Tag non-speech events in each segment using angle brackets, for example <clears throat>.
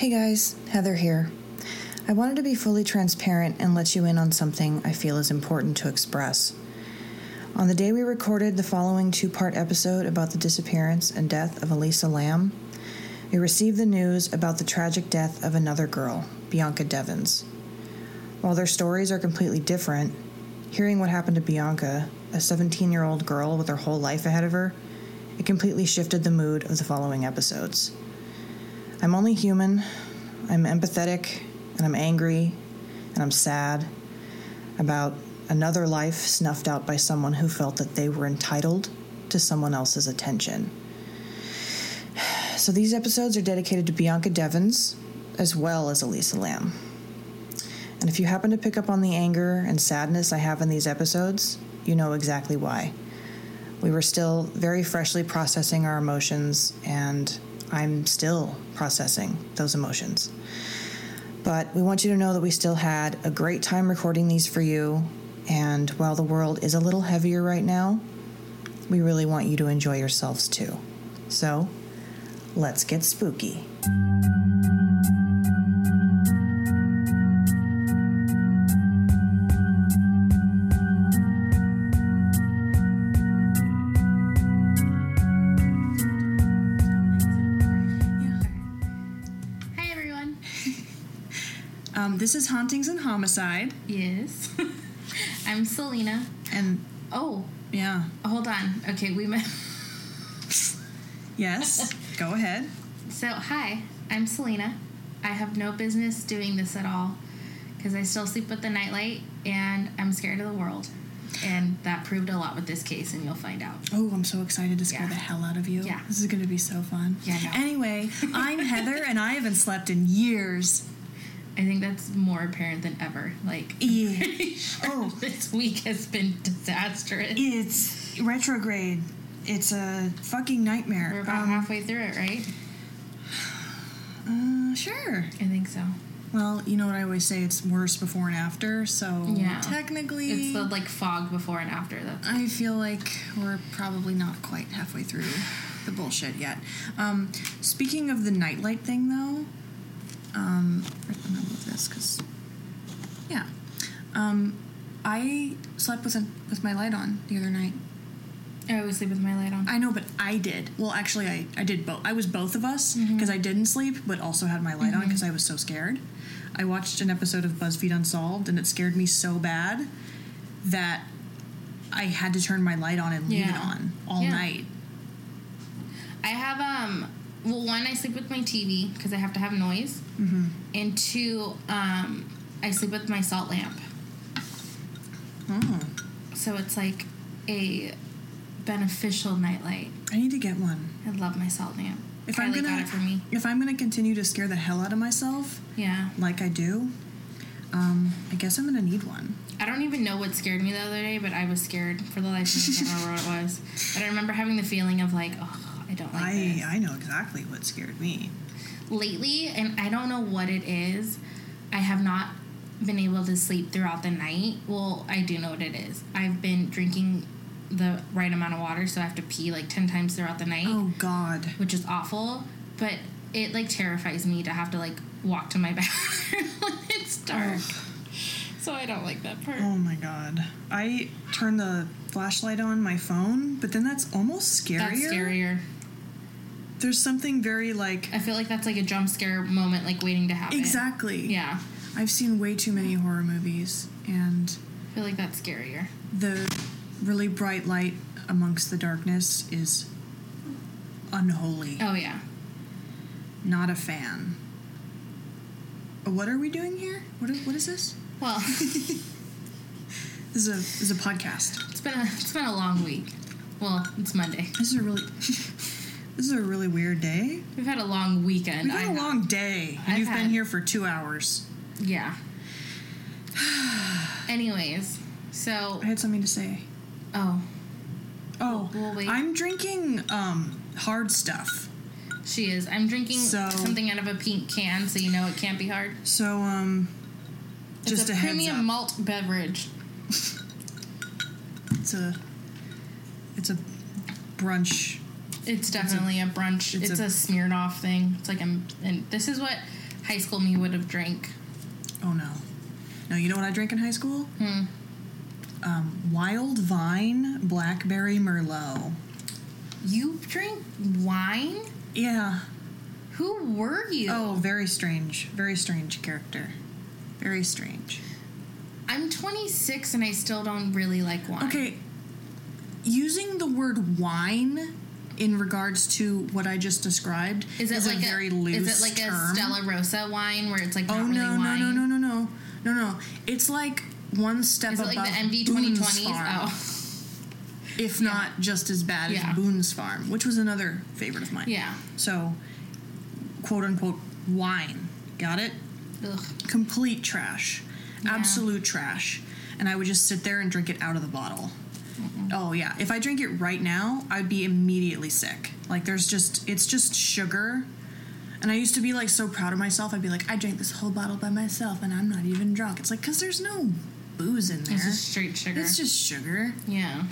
Hey guys, Heather here. I wanted to be fully transparent and let you in on something I feel is important to express. On the day we recorded the following two part episode about the disappearance and death of Elisa Lam, we received the news about the tragic death of another girl, Bianca Devins. While their stories are completely different, hearing what happened to Bianca, a 17 year old girl with her whole life ahead of her, it completely shifted the mood of the following episodes. I'm only human, I'm empathetic, and I'm angry, and I'm sad about another life snuffed out by someone who felt that they were entitled to someone else's attention. So these episodes are dedicated to Bianca Devins as well as Elisa Lam. And if you happen to pick up on the anger and sadness I have in these episodes, you know exactly why. We were still very freshly processing our emotions, and I'm still processing those emotions. But we want you to know that we still had a great time recording these for you, and while the world is a little heavier right now, we really want you to enjoy yourselves too. So, let's get spooky. Um, this is Hauntings and Homicide, Yes. <laughs> I'm Selena. and Oh, yeah, hold on. Okay, we met. yes, go ahead. So, hi, I'm Selena. I have no business doing this at all because I still sleep with the nightlight and I'm scared of the world. And that proved a lot with this case, and you'll find out. Oh, I'm so excited to scare Yeah. the hell out of you. Yeah. This is going to be so fun. Yeah, know. Anyway, I'm Heather, and I haven't slept in years. I think that's more apparent than ever. Like, Yeah. sure Oh. this week has been disastrous. It's retrograde. It's a fucking nightmare. We're about Um, halfway through it, right? uh, sure. I think so. Well, you know what I always say, it's worse before and after, so Yeah. technically It's the like fog before and after. That's I feel like we're probably not quite halfway through the bullshit yet. Um, speaking of the nightlight thing, though, um, I'm gonna move this because, yeah, um, I slept with a, with my light on the other night. I always sleep with my light on. I know, but I did. Well, actually, I, I did both. I was both of us because I didn't sleep, but also had my light on because I was so scared. I watched an episode of BuzzFeed Unsolved, and it scared me so bad that I had to turn my light on and leave it on all Yeah. night. I have um well one I sleep with my TV because I have to have noise, Mm-hmm. and two um I sleep with my salt lamp. Oh, So it's like a beneficial nightlight. I need to get one. I love my salt lamp. If Kylie I'm gonna, got it for me. if I'm gonna continue to scare the hell out of myself Yeah. like I do, um, I guess I'm gonna need one. I don't even know what scared me the other day, but I was scared for the life of me. I can't remember what it was. But I remember having the feeling of like, oh, I don't like I this. I know exactly what scared me. lately, and I don't know what it is, I have not been able to sleep throughout the night. Well, I do know what it is. I've been drinking the right amount of water, so I have to pee like 10 times throughout the night, Oh God. which is awful, but it like terrifies me to have to like walk to my <laughs> bathroom when it's dark. So I don't like that part. Oh my god. I turn the flashlight on my phone, but then that's almost scarier. That's scarier. There's something very like I feel like that's like a jump scare moment, like waiting to happen. Exactly. Yeah. I've seen way too many horror movies and I feel like that's scarier. the really bright light amongst the darkness is unholy. Oh, yeah. Not a fan. What are we doing here? What is, what is this? Well, <laughs> <laughs> This is a this is a podcast. it's been a it's been a long week. Well, it's Monday. This is a really <laughs> this is a really weird day. We've had a long weekend. We've had I a long day. and I've You've been here for two hours. Yeah. <sighs> Anyways, so I had something to say. oh, Oh, We'll wait. I'm drinking um hard stuff. she is. I'm drinking So- something out of a pink can, so you know it can't be hard. So um, just it's a, a, heads premium up. malt beverage. <laughs> It's a it's a brunch. It's definitely a, brunch. it's It's, a- a, smeared off thing. It's like a, and this is what high school me would have drank. Oh no. No, you know what I drank in high school? Hmm. Um, Wild Vine Blackberry Merlot. You drink wine? Yeah. Who were you? Oh, very strange. Very strange character. Very strange. I'm 26 and I still don't really like wine. Okay. Using the word wine in regards to what I just described Is it like a very loose Is it like term. a Stella Rosa wine where it's like Oh no, really no, no, no, no, no, no, no! It's like one step Is it above like the MV Boone's 2020s? Farm, Oh, if not just as bad Yeah. as Boone's Farm, which was another favorite of mine. yeah. So, quote unquote, wine. Got it? Ugh. Complete trash. Yeah. Absolute trash. And I would just sit there and drink it out of the bottle. Oh, yeah. If I drink it right now, I'd be immediately sick. Like, there's just, it's just sugar. And I used to be like so proud of myself. I'd be like, I drank this whole bottle by myself and I'm not even drunk. It's like, because there's no booze in there. It's just straight sugar. It's just sugar. yeah.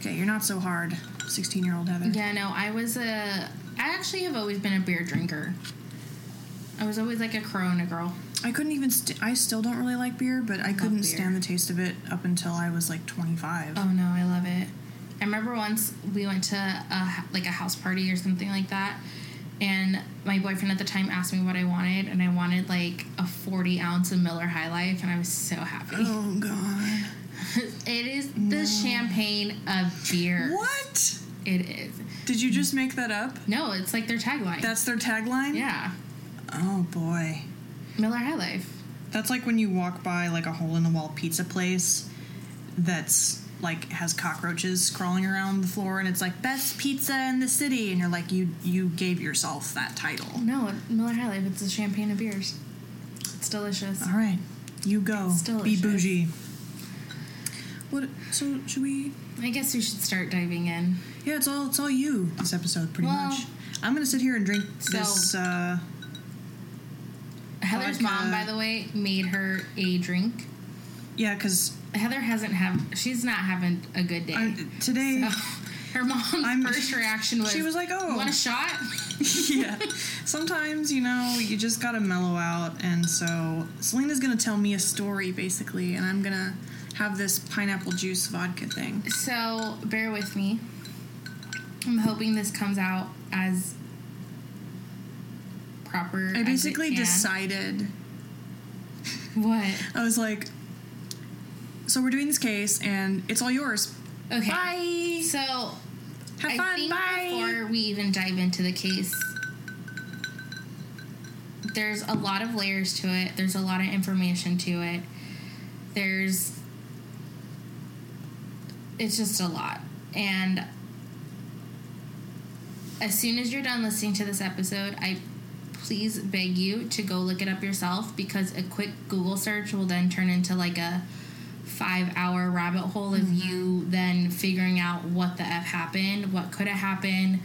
Okay, you're not so hard, 16 year old Heather. Yeah, no, I was a. I actually have always been a beer drinker. I was always like a Corona girl. I couldn't even. St- I still don't really like beer, but I couldn't stand the taste of it up until I was like 25. Oh no, I love it. I remember once we went to a, like a house party or something like that, and my boyfriend at the time asked me what I wanted, and I wanted like a 40 ounce of Miller High Life, and I was so happy. Oh god. <laughs> it is the champagne of beer. What? It is. Did you just make that up? No, it's like their tagline. That's their tagline? yeah, Oh boy. Miller High Life. That's like when you walk by like a hole in the wall pizza place that's like has cockroaches crawling around the floor and it's like best pizza in the city and you're like you you gave yourself that title. No, Miller High Life. It's a champagne of beers. It's delicious. All right. You go. It's Be bougie. What so should we I guess we should start diving in. Yeah, it's all it's all you this episode pretty Well- much. I'm gonna sit here and drink So- this. Uh, Heather's Vodka. mom, by the way, made her a drink. yeah, because Heather hasn't have she's not having a good day. today, So, <laughs> her mom's I'm- first reaction was she was like, "Oh." want a oh. shot?" <laughs> yeah, sometimes you know you just gotta mellow out, and so Selena's gonna tell me a story basically, and I'm gonna have this pineapple juice vodka thing. So bear with me. I'm hoping this comes out as proper. I basically decided what. I was like, so we're doing this case, and it's all yours. Okay. Bye. So Have I fun. think Bye. before we even dive into the case, there's a lot of layers to it. There's a lot of information to it. There's it's just a lot. And as soon as you're done listening to this episode, I please beg you to go look it up yourself because a quick Google search will then turn into like a five hour rabbit hole of mm-hmm. you then figuring out what the F happened, what could have happened,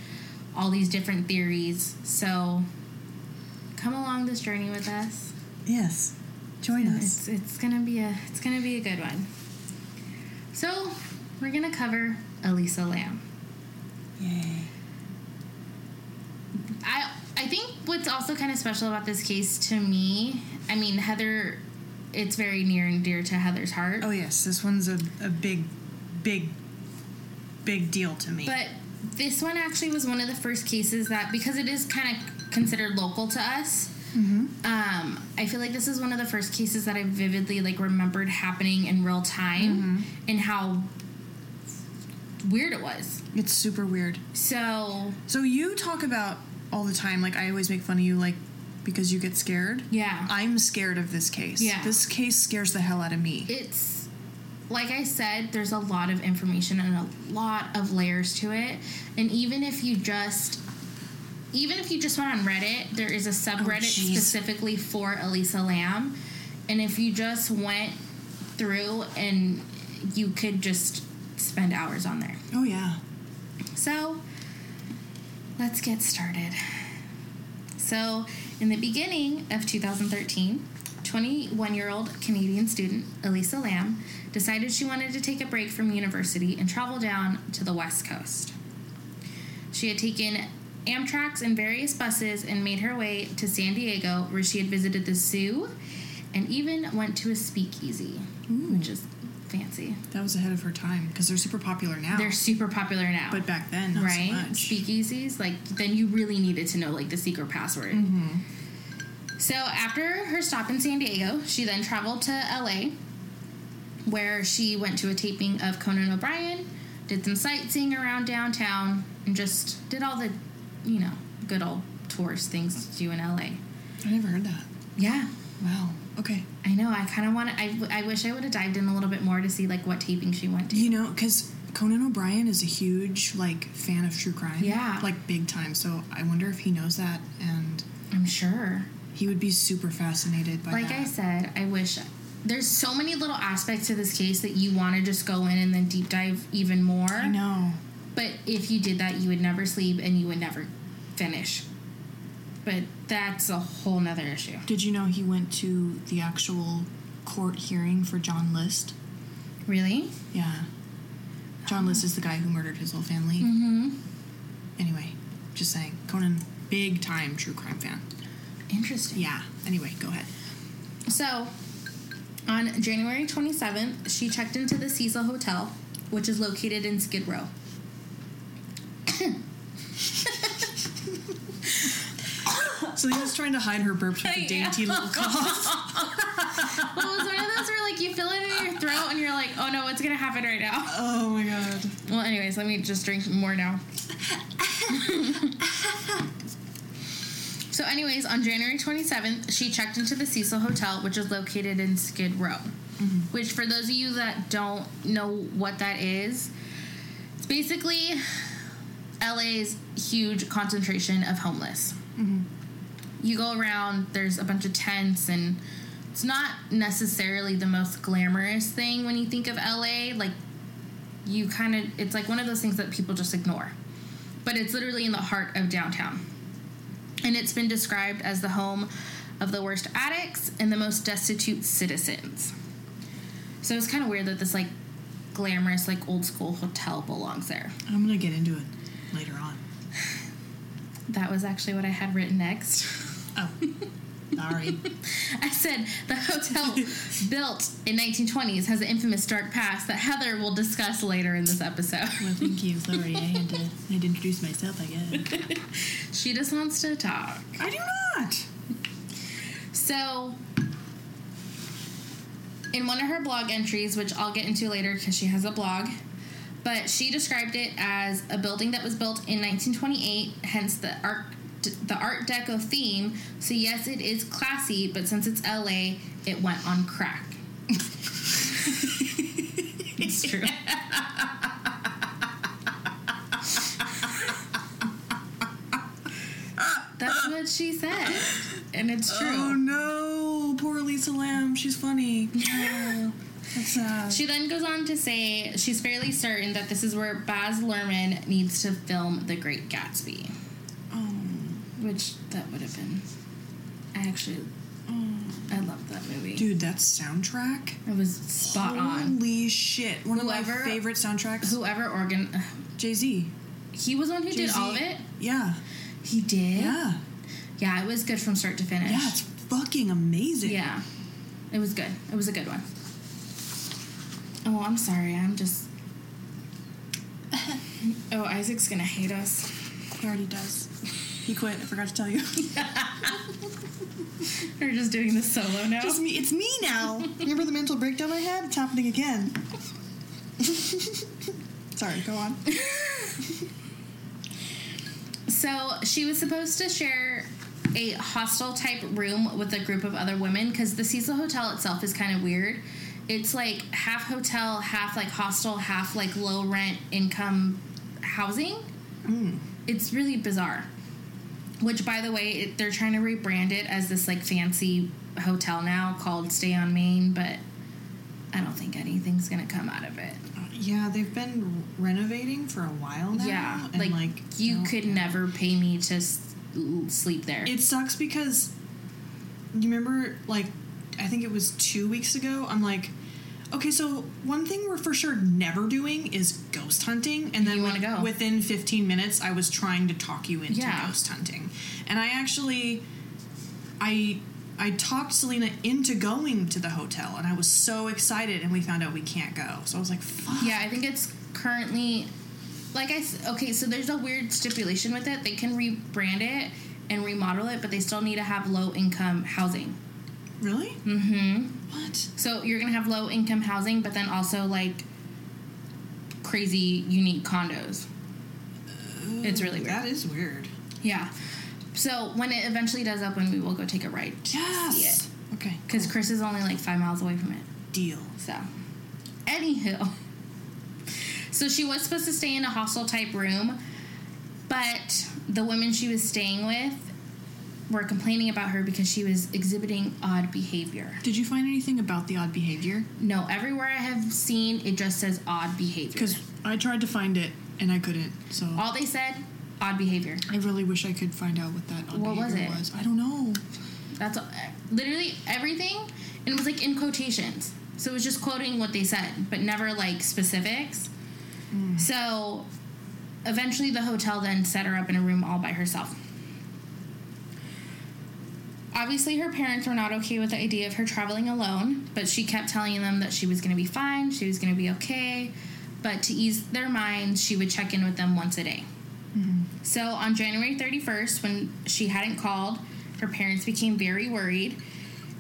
all these different theories. So come along this journey with us. Yes, join us. It's it's gonna be a it's gonna be a good one. So we're gonna cover Elisa Lam. Yay. I I think what's also kind of special about this case to me, I mean Heather, it's very near and dear to Heather's heart. Oh yes, this one's a, a big, big, big deal to me. But this one actually was one of the first cases that because it is kind of considered local to us. Um, I feel like this is one of the first cases that I vividly like remembered happening in real time and how weird it was. it's super weird. So So you talk about all the time, like I always make fun of you, like because you get scared. yeah, I'm scared of this case. Yeah. This case scares the hell out of me. it's like I said, there's a lot of information and a lot of layers to it. And even if you just even if you just went on Reddit, there is a oh, subreddit jeez. specifically for Elisa Lam. And if you just went through and you could just spend hours on there. oh yeah. So, let's get started. So, in the beginning of 2013, 21 year old Canadian student Elisa Lam decided she wanted to take a break from university and travel down to the West Coast. She had taken Amtrak's and various buses and made her way to San Diego, where she had visited the zoo and even went to a speakeasy, which is fancy. That was ahead of her time because they're super popular now. They're super popular now. but back then, right? so. Speakeasies, like then you really needed to know like the secret password. Mm-hmm. So after her stop in San Diego, she then traveled to LA, where she went to a taping of Conan O'Brien, did some sightseeing around downtown, and just did all the, you know, good old tourist things to do in LA. I never heard that. Yeah, Wow. Okay. I know. I kind of want to. I wish I would have dived in a little bit more to see like what taping she went to. You know, because Conan O'Brien is a huge like fan of true crime. Yeah. Like big time. So I wonder if he knows that, and I'm sure. he would be super fascinated by like that. I said, I wish there's so many little aspects to this case that you want to just go in and then deep dive even more. I know. But if you did that, you would never sleep and you would never finish. But that's a whole nother issue. Did you know he went to the actual court hearing for John List? Really? Yeah. John List is the guy who murdered his whole family. Mm-hmm. Anyway, just saying. Conan, big time true crime fan. Interesting. Yeah. Anyway, go ahead. So, on January 27th, she checked into the Cecil Hotel, which is located in Skid Row. <coughs> <laughs> So he was trying to hide her burps with a <laughs> dainty little <laughs> cough. Well, it was one of those where, like, you feel it in your throat and you're like, oh no, what's gonna happen right now? <laughs> Oh my god. Well, anyways, let me just drink more now. so, anyways, on January 27th, she checked into the Cecil Hotel, which is located in Skid Row. Mm-hmm. Which, for those of you that don't know what that is, it's basically LA's huge concentration of homeless. Mm-hmm. You go around, there's a bunch of tents, and it's not necessarily the most glamorous thing when you think of LA. Like, you kind of it's like one of those things that people just ignore but it's literally in the heart of downtown and it's been described as the home of the worst addicts and the most destitute citizens so it's kind of weird that this like glamorous like old school hotel belongs there I'm gonna get into it later on. <sighs> that was actually what i had written next <laughs> Oh. <laughs> Sorry. i said the hotel <laughs> built in 1920s has an infamous dark past that heather will discuss later in this episode well, thank you. Sorry, I had to, I had to introduce myself, I guess. <laughs> she just wants to talk I do not. So, in one of her blog entries, which I'll get into later because she has a blog, but she described it as a building that was built in 1928, hence the art the Art Deco theme. So yes, it is classy, but since it's LA, it went on crack. it's <laughs> true. That's what she said, and it's oh, true. Oh no, poor Lisa Lam. She's funny. Oh. She then goes on to say she's fairly certain that this is where Baz Luhrmann needs to film The Great Gatsby, oh, which that would have been. I actually, I loved that movie. dude, that soundtrack. it was spot on. Holy shit! One of Whoever- my favorite soundtracks. Whoever organ, Jay Z. he was the one who did all of it. Yeah, He did. yeah, Yeah, it was good from start to finish. yeah. It's fucking amazing. Yeah, it was good. It was a good one. Oh, I'm sorry. I'm just. <laughs> Oh, Isaac's gonna hate us. he already does. He quit. I forgot to tell you. <laughs> We're just doing this solo now. It's me. It's me now. Remember the mental breakdown I had? It's happening again. <laughs> Sorry. Go on. <laughs> So she was supposed to share a hostel type room with a group of other women because the Cecil Hotel itself is kind of weird. It's like half hotel, half like hostel, half like low rent income housing. Hmm. It's really bizarre. Which, by the way, it, they're trying to rebrand it as this like fancy hotel now called Stay on Main, but I don't think anything's gonna come out of it. Yeah, they've been renovating for a while now. yeah, and like, like you could never pay me to s- sleep there. It sucks because you remember, like, I think it was two weeks ago. I'm like, Okay, so one thing we're for sure never doing is ghost hunting, and then You when- go. within 15 minutes, I was trying to talk you into Yeah. ghost hunting, and I actually, I, I talked Selena into going to the hotel, and I was so excited, and we found out we can't go. So I was like, "Fuck." Yeah, I think it's currently like I okay. So there's a weird stipulation with it. They can rebrand it and remodel it, but they still need to have low income housing. Really? Mm-hmm. What? So you're gonna have low income housing, but then also like crazy unique condos. It's really weird. That is weird. Yeah. So when it eventually does open, we will go take a ride. to Yes. See it. Okay. Because Chris is only like five miles away from it. Deal. So, anywho, so she was supposed to stay in a hostel type room, but the women she was staying with were complaining about her because she was exhibiting odd behavior. Did you find anything about the odd behavior? No, everywhere I have seen, it just says odd behavior. Because I tried to find it and I couldn't. So all they said, odd behavior. I really wish I could find out what that odd What was behavior it? was. I don't know. That's all- uh, literally everything, and it was like in quotations. So it was just quoting what they said, but never like specifics. Hmm. So eventually, the hotel then set her up in a room all by herself. Obviously, her parents were not okay with the idea of her traveling alone, but she kept telling them that she was going to be fine, she was going to be okay. But to ease their minds, she would check in with them once a day. Mm-hmm. So on January 31st, when she hadn't called, her parents became very worried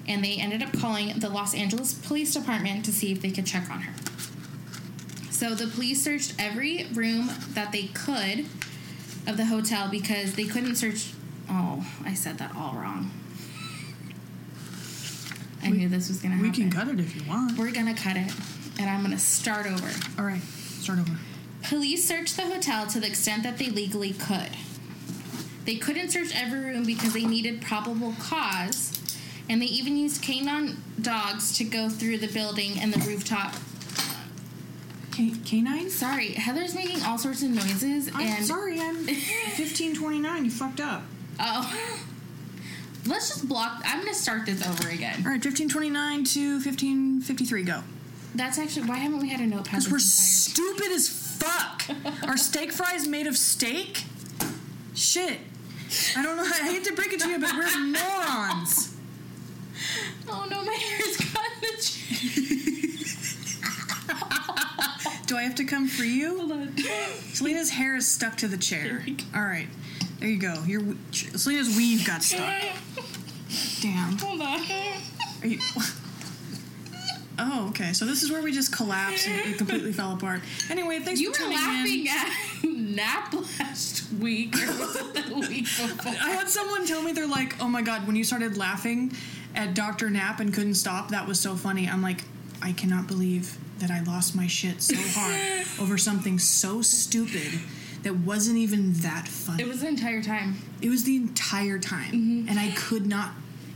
and they ended up calling the Los Angeles Police Department to see if they could check on her. So the police searched every room that they could of the hotel because they couldn't search. Oh, I said that all wrong. I We- knew this was gonna We can cut it if you want. We're gonna cut it, and I'm gonna start over. All right. Start over. Police searched the hotel to the extent that they legally could. They couldn't search every room because they needed probable cause, and they even used canine dogs to go through the building and the rooftop. K- canines? Sorry, Heather's making all sorts of noises, I'm and sorry. I'm <laughs> 1529. You fucked up. oh, let's just block. I'm gonna start this over again. All right. 1529 to 1553. Go. That's actually why haven't we had a notepad? Because we're this stupid as fuck. <laughs> Are steak fries made of steak? Shit. I don't know. I hate to break it to you, but we're morons. Oh no, my hair's got in the chair. <laughs> Do I have to come for you? Hold on. Selena's hair is stuck to the chair. There we go. All right. There you go. Your Selena's weave got stuck. <laughs> Damn. Hold on. Are you? Oh, okay. So this is where we just collapsed and it completely fell apart. Anyway, thanks You for were laughing in. at <laughs> nap last week or was it the week before? I had someone tell me they're like, "Oh my god, when you started laughing at Dr. Nap and couldn't stop, that was so funny." I'm like, "I cannot believe that I lost my shit so hard <laughs> over something so stupid that wasn't even that funny." It was the entire time. It was the entire time, Mm-hmm. and I could not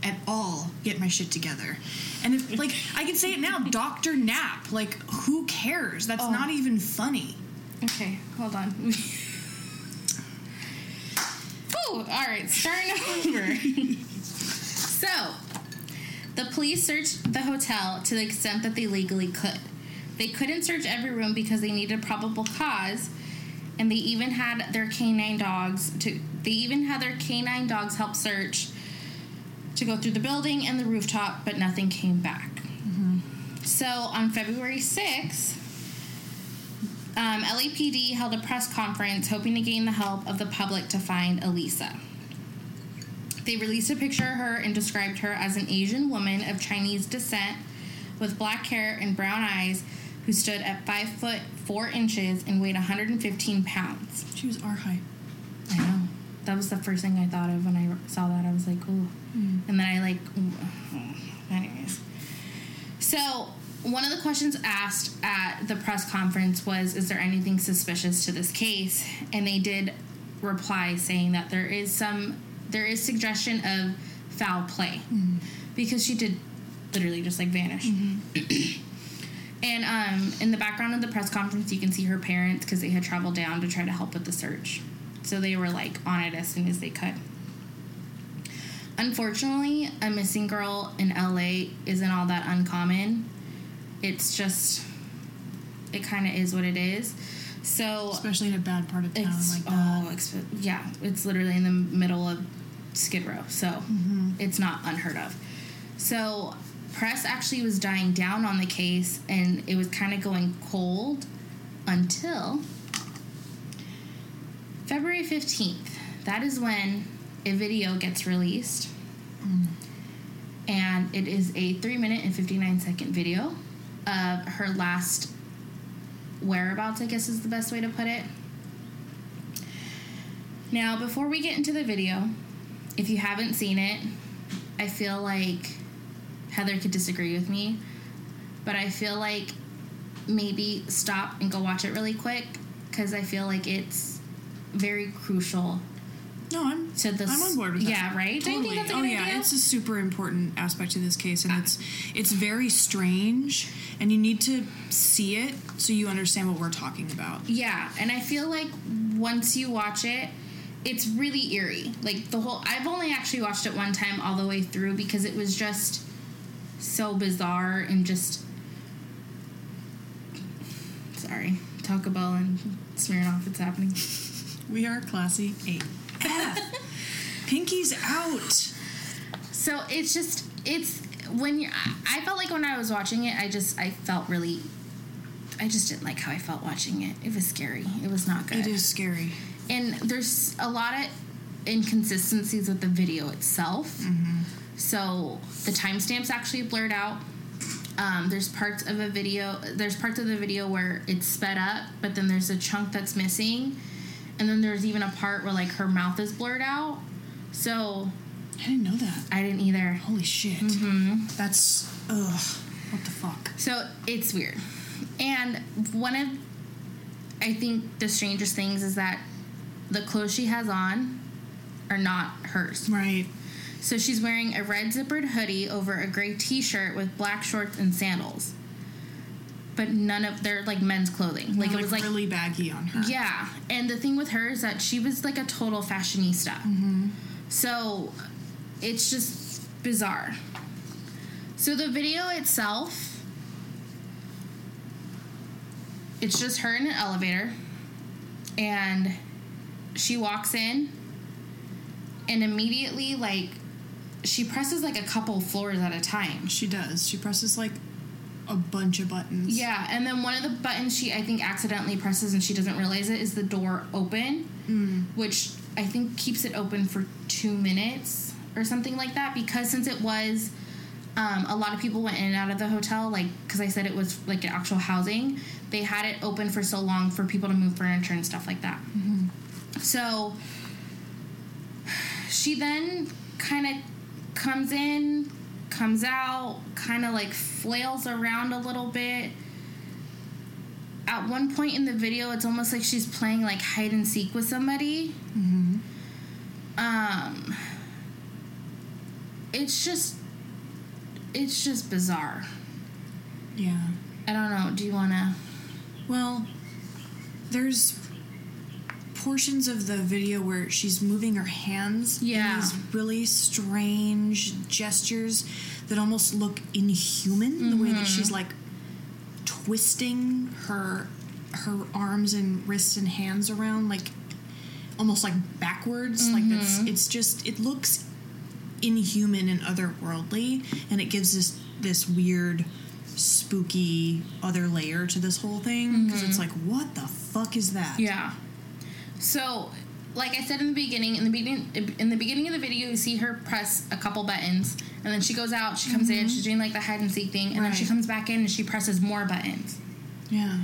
at all get my shit together. And if like I can say it now, <laughs> Doctor Nap. Like, who cares? That's Oh. not even funny. Okay, hold on. Whew, all right, starting over. <laughs> so, the police searched the hotel to the extent that they legally could. They couldn't search every room because they needed probable cause, and they even had their canine dogs to. They even had their canine dogs help search to go through the building and the rooftop, but nothing came back. So on February 6th, um, LAPD held a press conference hoping to gain the help of the public to find Elisa. They released a picture of her and described her as an Asian woman of Chinese descent with black hair and brown eyes who stood at 5 foot 4 inches and weighed 115 pounds. She was our height. I know. That was the first thing I thought of when I saw that. I was like, ooh. And then I like, oh, anyways. So one of the questions asked at the press conference was, "Is there anything suspicious to this case?" And they did reply saying that there is some, there is suggestion of foul play mm-hmm. because she did literally just like vanish. Mm-hmm. <clears throat> And um, in the background of the press conference, you can see her parents because they had traveled down to try to help with the search. So they were like on it as soon as they could. Unfortunately, a missing girl in LA isn't all that uncommon. it's just it kind of is what it is. So Especially in a bad part of town like that. oh, exp- yeah, it's literally in the middle of Skid Row, so Mm-hmm. it's not unheard of. So press actually was dying down on the case, and it was kind of going cold until February fifteenth. That is when a video gets released, and it is a three minute and fifty nine second video of her last whereabouts, I guess is the best way to put it. Now, before we get into the video, if you haven't seen it, I feel like Heather could disagree with me, but I feel like maybe stop and go watch it really quick because I feel like it's very crucial No, I'm this. I'm on board with that. Yeah, right. Totally. think that's a oh yeah, idea? it's a super important aspect to this case, and uh, it's it's very strange, and you need to see it so you understand what we're talking about. Yeah, and I feel like once you watch it, it's really eerie. Like the whole I've only actually watched it one time all the way through because it was just so bizarre and just sorry. Taco Bell and Smirnoff, it's happening. We are classy eight. Pinky's out. So it's just it's when you I I felt like when I was watching it, I just I felt really I just didn't like how I felt watching it. It was scary. It was not good. It is scary. and there's a lot of inconsistencies with the video itself. So the timestamps actually blurred out. Um, there's parts of a video. There's parts of the video where it's sped up, but then there's a chunk that's missing, and then there's even a part where like her mouth is blurred out. So I didn't know that. I didn't either. Holy shit. Mm-hmm. That's ugh. What the fuck? So it's weird. And one of, I think, the strangest things is that the clothes she has on are not hers. Right. So she's wearing a red zippered hoodie over a gray t shirt with black shorts and sandals. But none of, they're like men's clothing. Like Like, it was like, really baggy on her. yeah. And the thing with her is that she was like a total fashionista. Mm-hmm. So it's just bizarre. So the video itself, it's just her in an elevator, and she walks in, and immediately, like, she presses like a couple floors at a time. She does. She presses like a bunch of buttons. Yeah, and then one of the buttons she I think accidentally presses and she doesn't realize it is the door open, which I think keeps it open for two minutes or something like that. Because since it was, um, a lot of people went in and out of the hotel, like because I said it was like an actual housing. They had it open for so long for people to move furniture and stuff like that. So she then kind of comes in, comes out, kind of like flails around a little bit. At one point in the video, it's almost like she's playing like hide and seek with somebody. Um, it's just, it's just bizarre. Yeah. I don't know. Do you want to? Well, there's portions of the video where she's moving her hands Yeah. in these really strange gestures that almost look inhuman the way that she's mm-hmm. like twisting her her arms and wrists and hands around like almost like backwards. Like that's mm-hmm. it's just it looks inhuman and otherworldly and it gives this this weird spooky other layer to this whole thing because it's mm-hmm. like what the fuck is that? Yeah. So, like I said in the beginning, in the beginning, in the beginning of the video, you see her press a couple buttons, and then she goes out. She comes in. She's mm-hmm. doing like the hide and seek thing, and then she comes back in and she presses more buttons, yeah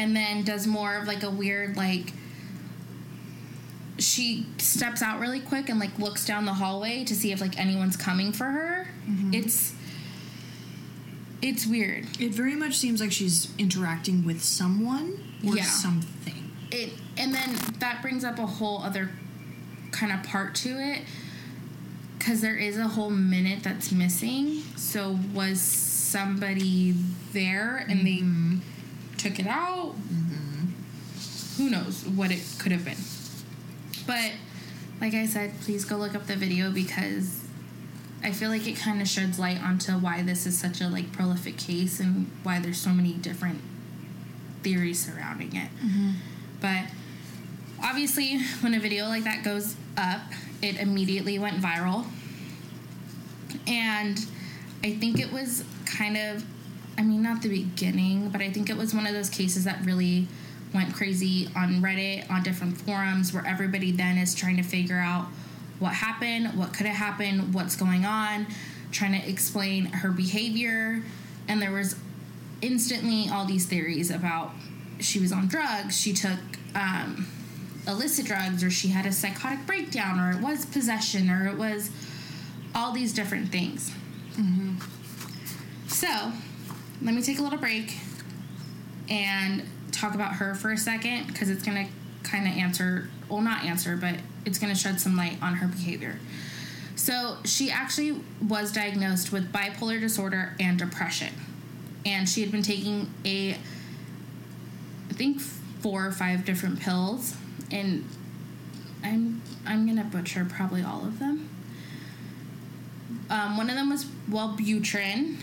and then does more of like a weird like. She steps out really quick and like looks down the hallway to see if like anyone's coming for her. Mm-hmm. It's. It's weird. it very much seems like she's interacting with someone or Yeah. something it and then that brings up a whole other kind of part to it because there is a whole minute that's missing. So was somebody there and they mm-hmm. took it out? Mm-hmm. Who knows what it could have been. But like i said please go look up the video because I feel like it kind of sheds light onto why this is such a like prolific case and why there's so many different theories surrounding it. Mm-hmm. But obviously, when a video like that goes up, it immediately went viral. And I think it was kind of, I mean, not the beginning, but I think it was one of those cases that really went crazy on Reddit, on different forums, where everybody then is trying to figure out what happened, what could have happened, what's going on, trying to explain her behavior. And there was instantly all these theories about she was on drugs, she took um, illicit drugs, or she had a psychotic breakdown, or it was possession, or it was all these different things. So, let me take a little break and talk about her for a second because it's going to kind of answer, well, not answer, but it's going to shed some light on her behavior. So, she actually was diagnosed with bipolar disorder and depression. And she had been taking a, I think, four or five different pills. And I'm, I'm to butcher probably all of them. Um, one of them was Wellbutrin,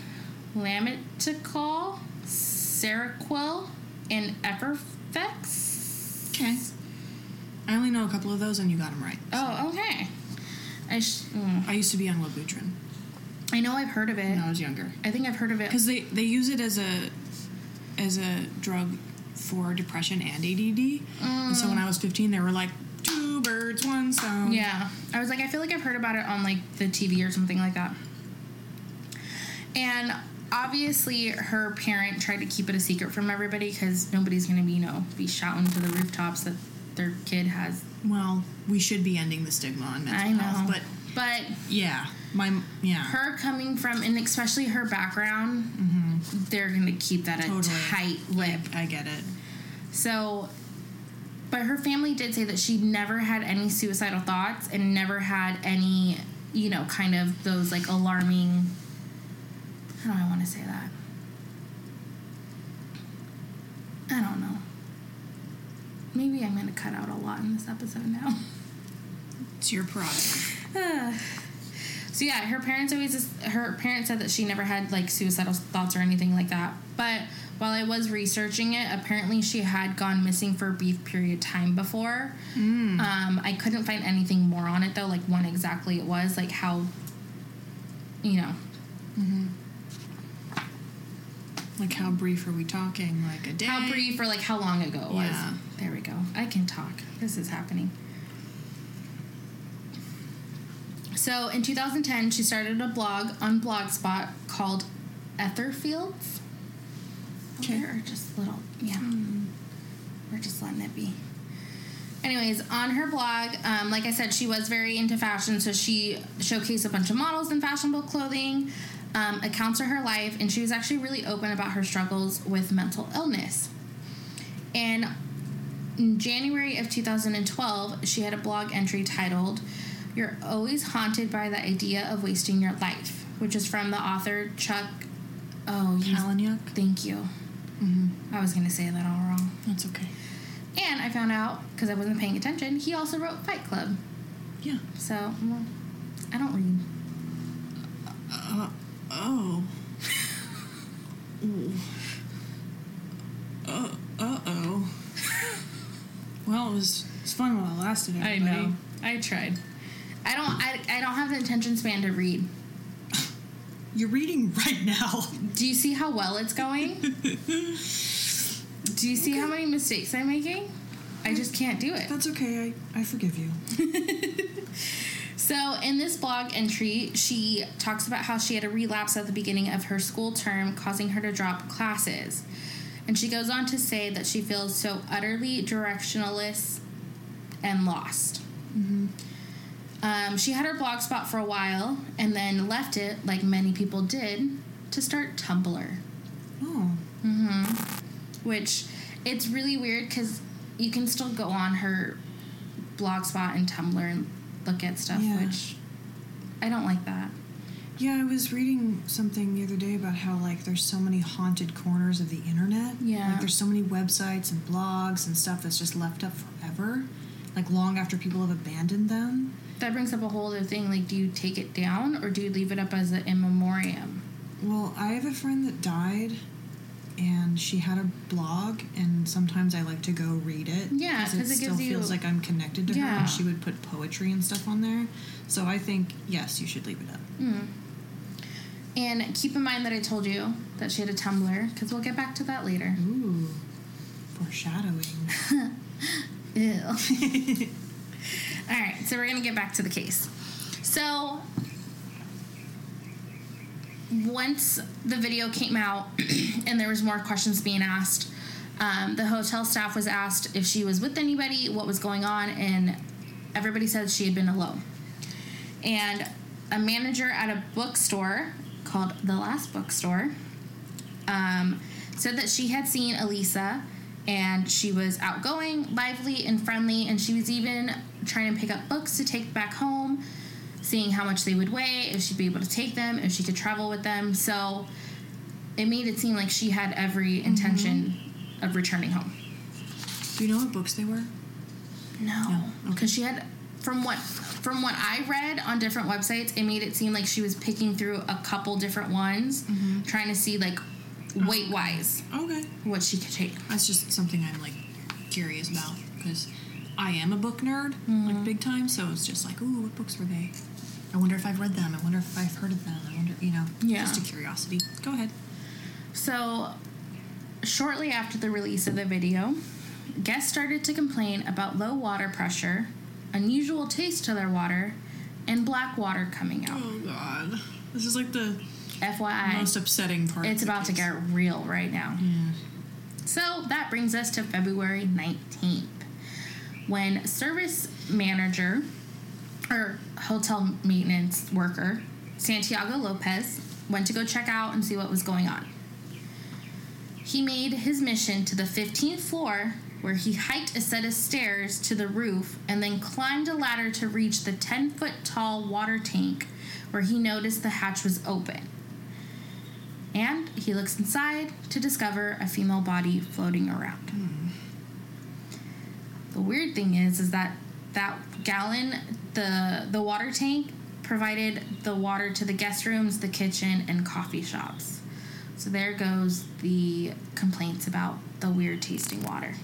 Lamictal, Seroquel, and Everfex. Okay. I only know a couple of those, and you got them right. Oh, okay. I sh- mm. I used to be on Wellbutrin I know I've heard of it. when I was younger I think I've heard of it. because they they use it as a as a drug for depression and ADD. And so mm. when I was 15, they were like two birds, one stone. Yeah. I was like, I feel like I've heard about it on like the TV or something like that. And obviously, her parent tried to keep it a secret from everybody because nobody's going to be, you know, be shouting to the rooftops that their kid has. Well, we should be ending the stigma on mental I know. health, but But yeah, my yeah. her coming from, and especially her background, they're going to keep that a Mm-hmm. Totally. tight lip. I get it. So, but her family did say that she never had any suicidal thoughts and never had any, you know, kind of those like alarming. How do I want to say that? I don't know. Maybe I'm going to cut out a lot in this episode now. It's your prerogative. <sighs> So yeah, her parents always her parents said that she never had like suicidal thoughts or anything like that. But while I was researching it, apparently she had gone missing for a brief period of time before. Um, I couldn't find anything more on it though, like when exactly it was, like how, you know, Like how brief are we talking? Like a day? how brief or like how long ago it was. Yeah. There we go. I can talk. This is happening. So in 2010, she started a blog on Blogspot called Etherfields. Okay. Or just little, yeah. We're just letting it be. Anyways, on her blog, um, like I said, she was very into fashion, so she showcased a bunch of models in fashionable clothing, um, accounts of her life, and she was actually really open about her struggles with mental illness. And in January of 2012, she had a blog entry titled, You're Always Haunted by the Idea of Wasting Your Life, which is from the author Chuck. Oh, Palahniuk? thank you. I was going to say that all wrong. That's okay. And I found out, because I wasn't paying attention, he also wrote Fight Club. Yeah. So, well, I don't read. Uh, oh. Uh oh. <laughs> well, it was it's fun while it lasted. Everybody. I know. I tried. I don't. I, I don't have the attention span to read. You're reading right now. Do you see how well it's going? Do you see how many mistakes I'm making? I just can't do it. That's okay. I, I forgive you. <laughs> So, in this blog entry, she talks about how she had a relapse at the beginning of her school term, causing her to drop classes. And she goes on to say that she feels so utterly directionless and lost. Mm-hmm. Um, she had her blog spot for a while and then left it, like many people did, to start Tumblr. Oh. Which it's really weird because you can still go on her blog spot and Tumblr and look at stuff, Yeah. which I don't like that. Yeah, I was reading something the other day about how like there's so many haunted corners of the internet. Yeah. Like there's so many websites and blogs and stuff that's just left up forever, like long after people have abandoned them. That brings up a whole other thing. Like, do you take it down or do you leave it up as an in memoriam? Well, I have a friend that died, and she had a blog, and sometimes I like to go read it. Yeah, 'cause it still gives you- feels like I'm connected to her, Yeah. and she would put poetry and stuff on there. So I think yes, you should leave it up. Hmm. And keep in mind that I told you that she had a Tumblr, because we'll get back to that later. Ooh, foreshadowing. <laughs> Ew. <laughs> All right, so we're gonna get back to the case. So once the video came out <clears throat> and there was more questions being asked, um, the hotel staff was asked if she was with anybody, what was going on, and everybody said she had been alone. And a manager at a bookstore called the Last Bookstore um, said that she had seen Elisa and she was outgoing, lively, and friendly, and she was even trying to pick up books to take back home, seeing how much they would weigh, if she'd be able to take them, if she could travel with them. So it made it seem like she had every mm-hmm. intention of returning home. Do you know what books they were? No, No, okay. because she had from what from what I read on different websites, it made it seem like she was picking through a couple different ones, mm-hmm. trying to see like weight wise Okay, what she could take. that's just something I'm like curious about because I am a book nerd, like mm-hmm. big time. So it's just like, ooh, what books were they? I wonder if I've read them. I wonder if I've heard of them. I wonder, you know, Yeah. just a curiosity. Go ahead. So, shortly after the release of the video, guests started to complain about low water pressure, unusual taste to their water, and black water coming out. Oh God, this is like the FYI, most upsetting part. it's about to get real right now. Yeah. So that brings us to February 19th, when service manager or hotel maintenance worker Santiago Lopez went to go check out and see what was going on. He made his mission to the 15th floor where he hiked a set of stairs to the roof and then climbed a ladder to reach the 10 foot tall water tank where he noticed the hatch was open and he looks inside to discover a female body floating around. The weird thing is, is that that gallon, the the water tank, provided the water to the guest rooms, the kitchen, and coffee shops. So there goes the complaints about the weird tasting water.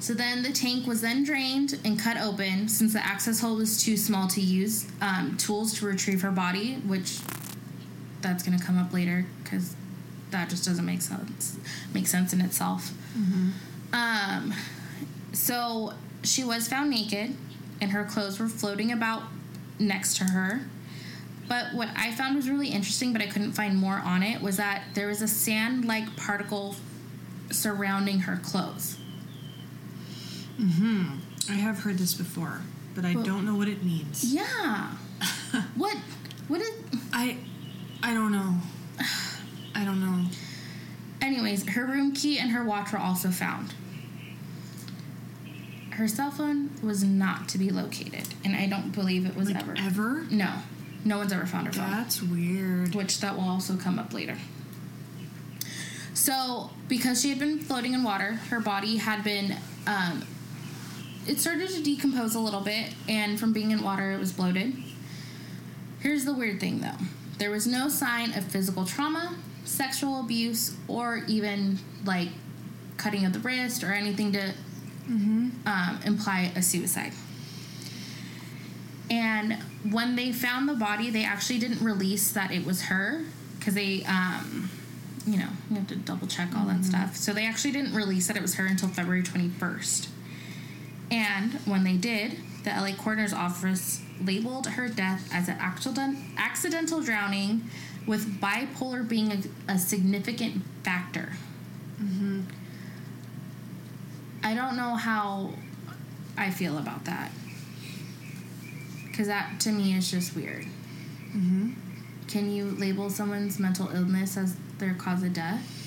So then the tank was then drained and cut open since the access hole was too small to use um, tools to retrieve her body, which that's going to come up later because that just doesn't make sense make sense in itself. Um, so she was found naked, and her clothes were floating about next to her. But what I found was really interesting, but I couldn't find more on it, was that there was a sand-like particle surrounding her clothes. Hmm. I have heard this before, but I Well- don't know what it means. Yeah. <laughs> what? What is? I, I don't know. <sighs> I don't know. Anyways, her room key and her watch were also found. Her cell phone was not to be located, and I don't believe it was Like ever. ever? No, no one's ever found her phone, That's weird. which that will also come up later. So, because she had been floating in water, her body had been. Um, it started to decompose a little bit, and from being in water, it was bloated. Here's the weird thing though there was no sign of physical trauma, sexual abuse, or even like cutting of the wrist or anything to um, imply a suicide. And when they found the body, they actually didn't release that it was her because they, um, you know, you have to double check all that stuff. So they actually didn't release that it was her until February 21st. And when they did, the LA coroner's office labeled her death as an accident, accidental drowning, with bipolar being a, a significant factor. Mm-hmm. I don't know how I feel about that. Because that to me is just weird. Mm-hmm. Can you label someone's mental illness as their cause of death?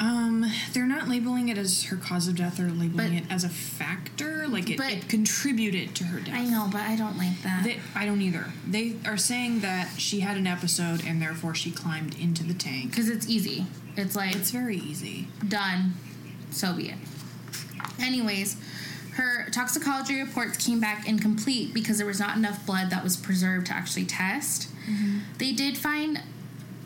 Um, they're not labeling it as her cause of death or labeling But- it as a factor. Like it, it contributed to her death. I know, but I don't like that. They, I don't either. They are saying that she had an episode and therefore she climbed into the tank. Because it's easy. It's like It's very easy. done, so be it. Anyways, Her toxicology reports came back incomplete because there was not enough blood that was preserved to actually test. They did find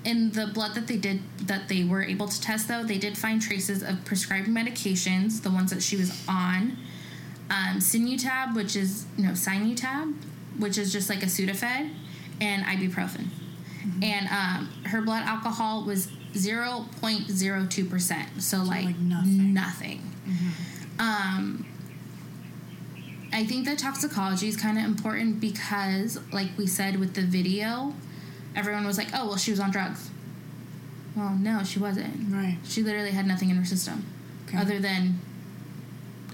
in the blood that they did that they were able to test though they did find traces of prescribed medications the ones that she was on um, sinutab which is no sinutab which is just like a sudafed and ibuprofen and um, her blood alcohol was 0.02% so, like, like nothing. nothing. um, I think that toxicology is kind of important because, like we said with the video, everyone was like, "Oh, well, she was on drugs." Well, no, she wasn't. Right. She literally had nothing in her system Okay. other than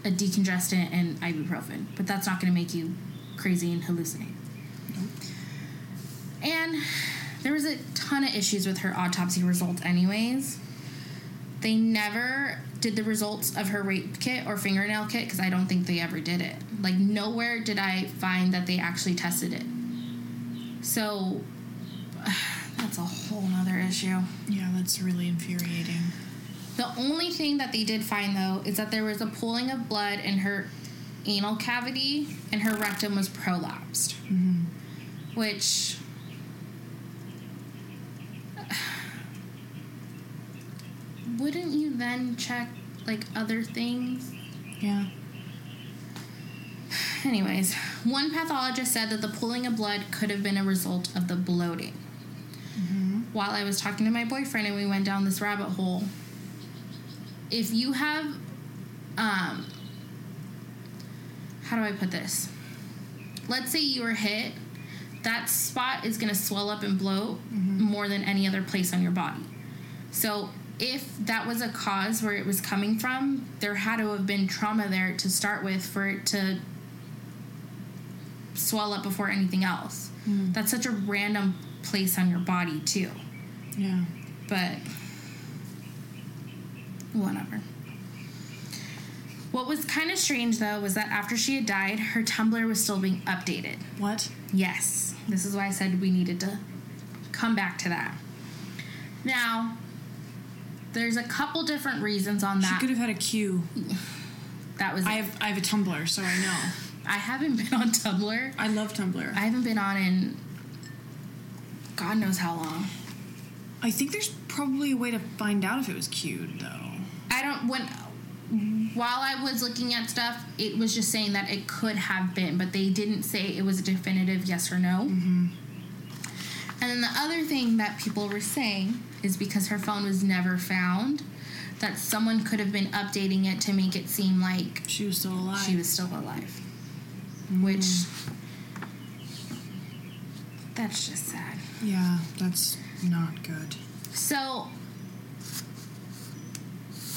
a decongestant and ibuprofen. But that's not going to make you crazy and hallucinate. And there was a ton of issues with her autopsy results, anyways. They never did the results of her rape kit or fingernail kit because I don't think they ever did it. Like, nowhere did I find that they actually tested it. So, that's a whole nother issue. Yeah, that's really infuriating. The only thing that they did find, though, is that there was a pooling of blood in her anal cavity and her rectum was prolapsed. Mm-hmm. Which. <sighs> Wouldn't you then check, like, other things? Yeah. <sighs> Anyways, one pathologist said that the pooling of blood could have been a result of the bloating. Mm-hmm. While I was talking to my boyfriend and we went down this rabbit hole, if you have, um, how do I put this? Let's say you were hit, that spot is going to swell up and bloat mm-hmm. more than any other place on your body. So if that was a cause where it was coming from, there had to have been trauma there to start with for it to swell up before anything else. Mm. That's such a random place on your body too. Yeah. But whatever. What was kind of strange though was that after she had died, her Tumblr was still being updated. What? Yes. This is why I said we needed to come back to that. Now, there's a couple different reasons on that. She could have had a queue. that was I have I have a Tumblr, so I know. <laughs> I haven't been on Tumblr. I love Tumblr. I haven't been on in God knows how long. I think there's probably a way to find out if it was queued, though. I don't when while I was looking at stuff, it was just saying that it could have been, but they didn't say it was a definitive yes or no. Mm-hmm. And then the other thing that people were saying is because her phone was never found, that someone could have been updating it to make it seem like She was still alive. she was still alive. Mm. Which that's just sad. Yeah, that's not good. So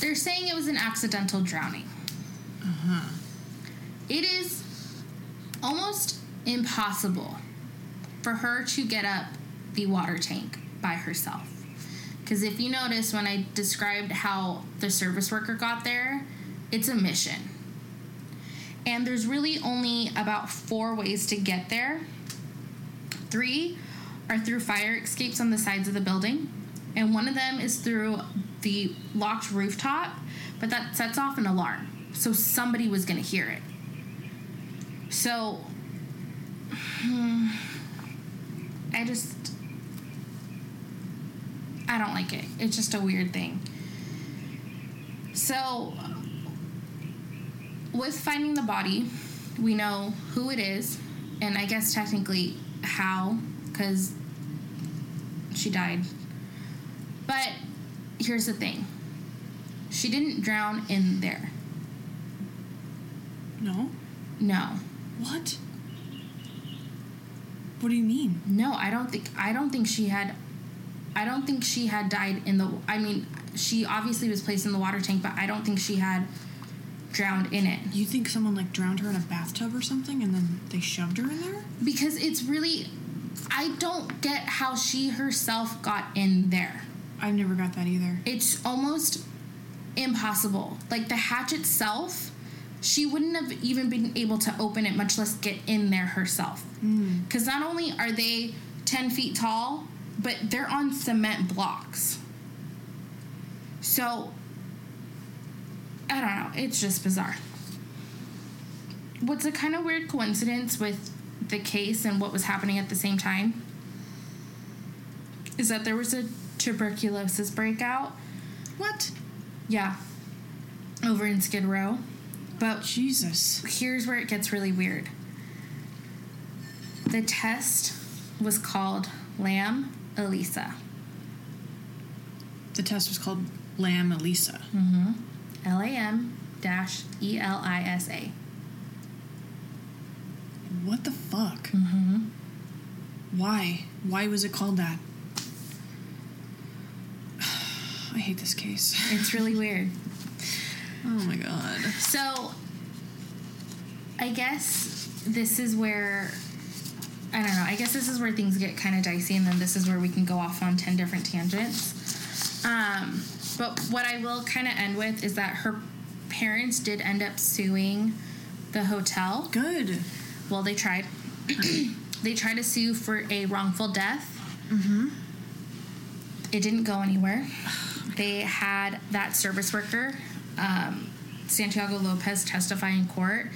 they're saying it was an accidental drowning. Uh huh. It is almost impossible for her to get up the water tank by herself. Because if you notice, when I described how the service worker got there, it's a mission. And there's really only about four ways to get there. Three are through fire escapes on the sides of the building, and one of them is through the locked rooftop, but that sets off an alarm. So somebody was going to hear it. So, <sighs> I just. I don't like it. It's just a weird thing. So, with finding the body, we know who it is, and I guess technically how, because she died. But here's the thing she didn't drown in there. No? No. What? What do you mean? No, I don't think I don't think she had I don't think she had died in the I mean, she obviously was placed in the water tank, but I don't think she had drowned in it. You think someone like drowned her in a bathtub or something and then they shoved her in there? Because it's really I don't get how she herself got in there. I've never got that either. It's almost impossible. Like the hatch itself, she wouldn't have even been able to open it, much less get in there herself. Mm. Because not only are they 10 feet tall, but they're on cement blocks. So, I don't know. It's just bizarre. what's a kind of weird coincidence with the case and what was happening at the same time is that there was a tuberculosis breakout. What? Yeah. Over in Skid Row. But Jesus. here's where it gets really weird. The test was called Lam Elisa. The test was called Lam Elisa. Mm-hmm. L A M dash E L I S A. What the fuck? Mm-hmm. Why? Why was it called that? <sighs> I hate this case. <laughs> It's really weird. Oh my god. So, I guess this is where I don't know. I guess this is where things get kind of dicey, and then this is where we can go off on ten different tangents. Um, but what I will kind of end with is that her parents did end up suing the hotel. Good. Well, they tried. <clears throat> they tried to sue for a wrongful death. Mm-hmm. It didn't go anywhere. They had that service worker, um, Santiago Lopez, testify in court,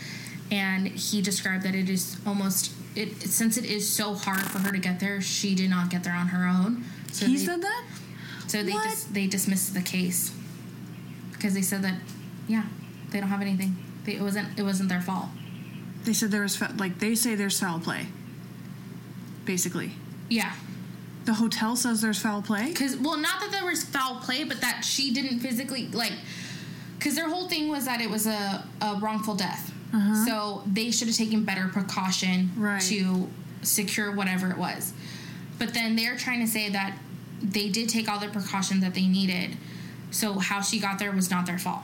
and he described that it is almost it since it is so hard for her to get there. She did not get there on her own. So he they, said that? so they dis- they dismissed the case because they said that yeah they don't have anything. They, it wasn't it wasn't their fault. They said there was fa- like they say there's foul play. Basically, Yeah, the hotel says there's foul play. Because, well, not that there was foul play, but that she didn't physically, like, because their whole thing was that it was a, a wrongful death. Uh-huh. So they should have taken better precaution Right. to secure whatever it was. But then they're trying to say that they did take all the precautions that they needed. So how she got there was not their fault.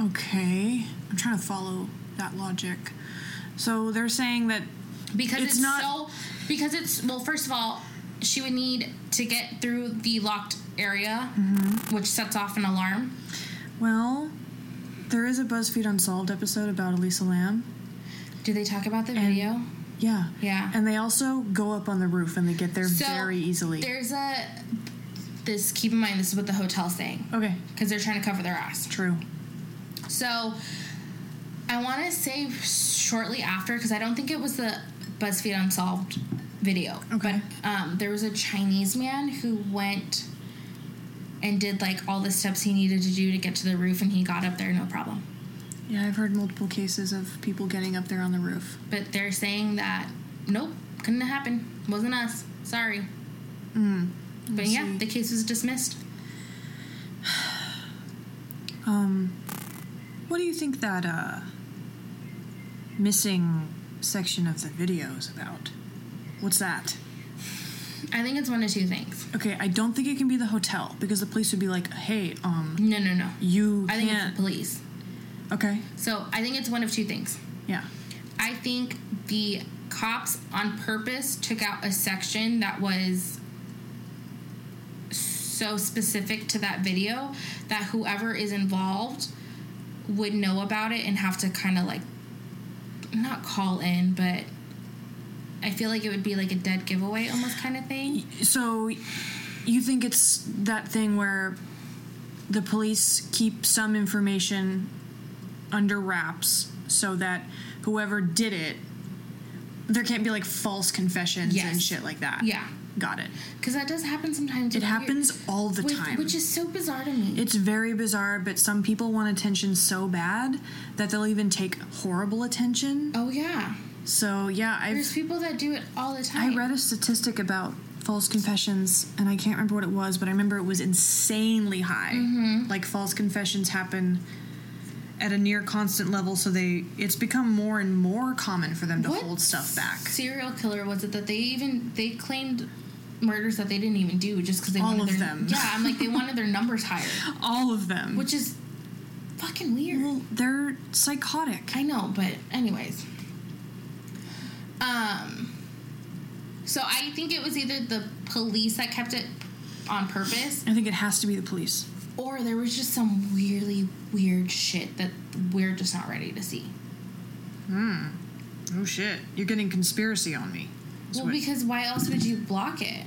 Okay, I'm trying to follow that logic. So they're saying that because It's it's, not- so because it's well first of all she would need to get through the locked area Mm-hmm. which sets off an alarm well, there is a BuzzFeed Unsolved episode about Elisa Lam. do they talk about the And- video Yeah. yeah And they also go up on the roof and they get there So, very easily. there's a this keep in mind this is what the hotel's saying Okay, because they're trying to cover their ass true. so i want to say shortly after because i don't think it was the buzzfeed unsolved video Okay. but um, there was a chinese man who went and did like all the steps he needed to do to get to the roof and he got up there no problem Yeah, I've heard multiple cases of people getting up there on the roof. but they're saying that nope couldn't happen wasn't us sorry Mm. but I yeah the case was dismissed <sighs> Um, what do you think that uh, missing section of the video is about? What's that? i think it's one of two things Okay, I don't think it can be the hotel because the police would be like, "Hey, um, no no no you i think it's can't." the police okay, So I think it's one of two things. yeah, I think the cops on purpose took out a section that was so specific to that video that whoever is involved would know about it and have to kind of like not call in, but I feel like it would be like a dead giveaway almost kind of thing. So you think it's that thing where the police keep some information under wraps so that whoever did it there can't be like false confessions and shit like that. Yeah. Got it. Because that does happen sometimes. It happens all the with- time. Which is so bizarre to me. It's very bizarre, but some people want attention so bad that they'll even take horrible attention. oh, yeah. So yeah, There's I've people that do it all the time. I read a statistic about false confessions, and I can't remember what it was, but I remember it was insanely high. Mm-hmm. Like false confessions happen at a near constant level, so they it's become more and more common for them to What hold stuff back. serial killer was it that they even they claimed murders that they didn't even do just because they All wanted of their them. yeah I'm like they wanted their numbers higher <laughs> All of them. which is fucking weird well, they're psychotic. I know but anyways um so I think it was either the police that kept it on purpose I think it has to be the police. or there was just some really weird shit that we're just not ready to see Hmm. Oh shit! You're getting conspiracy on me. Is well what- because why else would you block it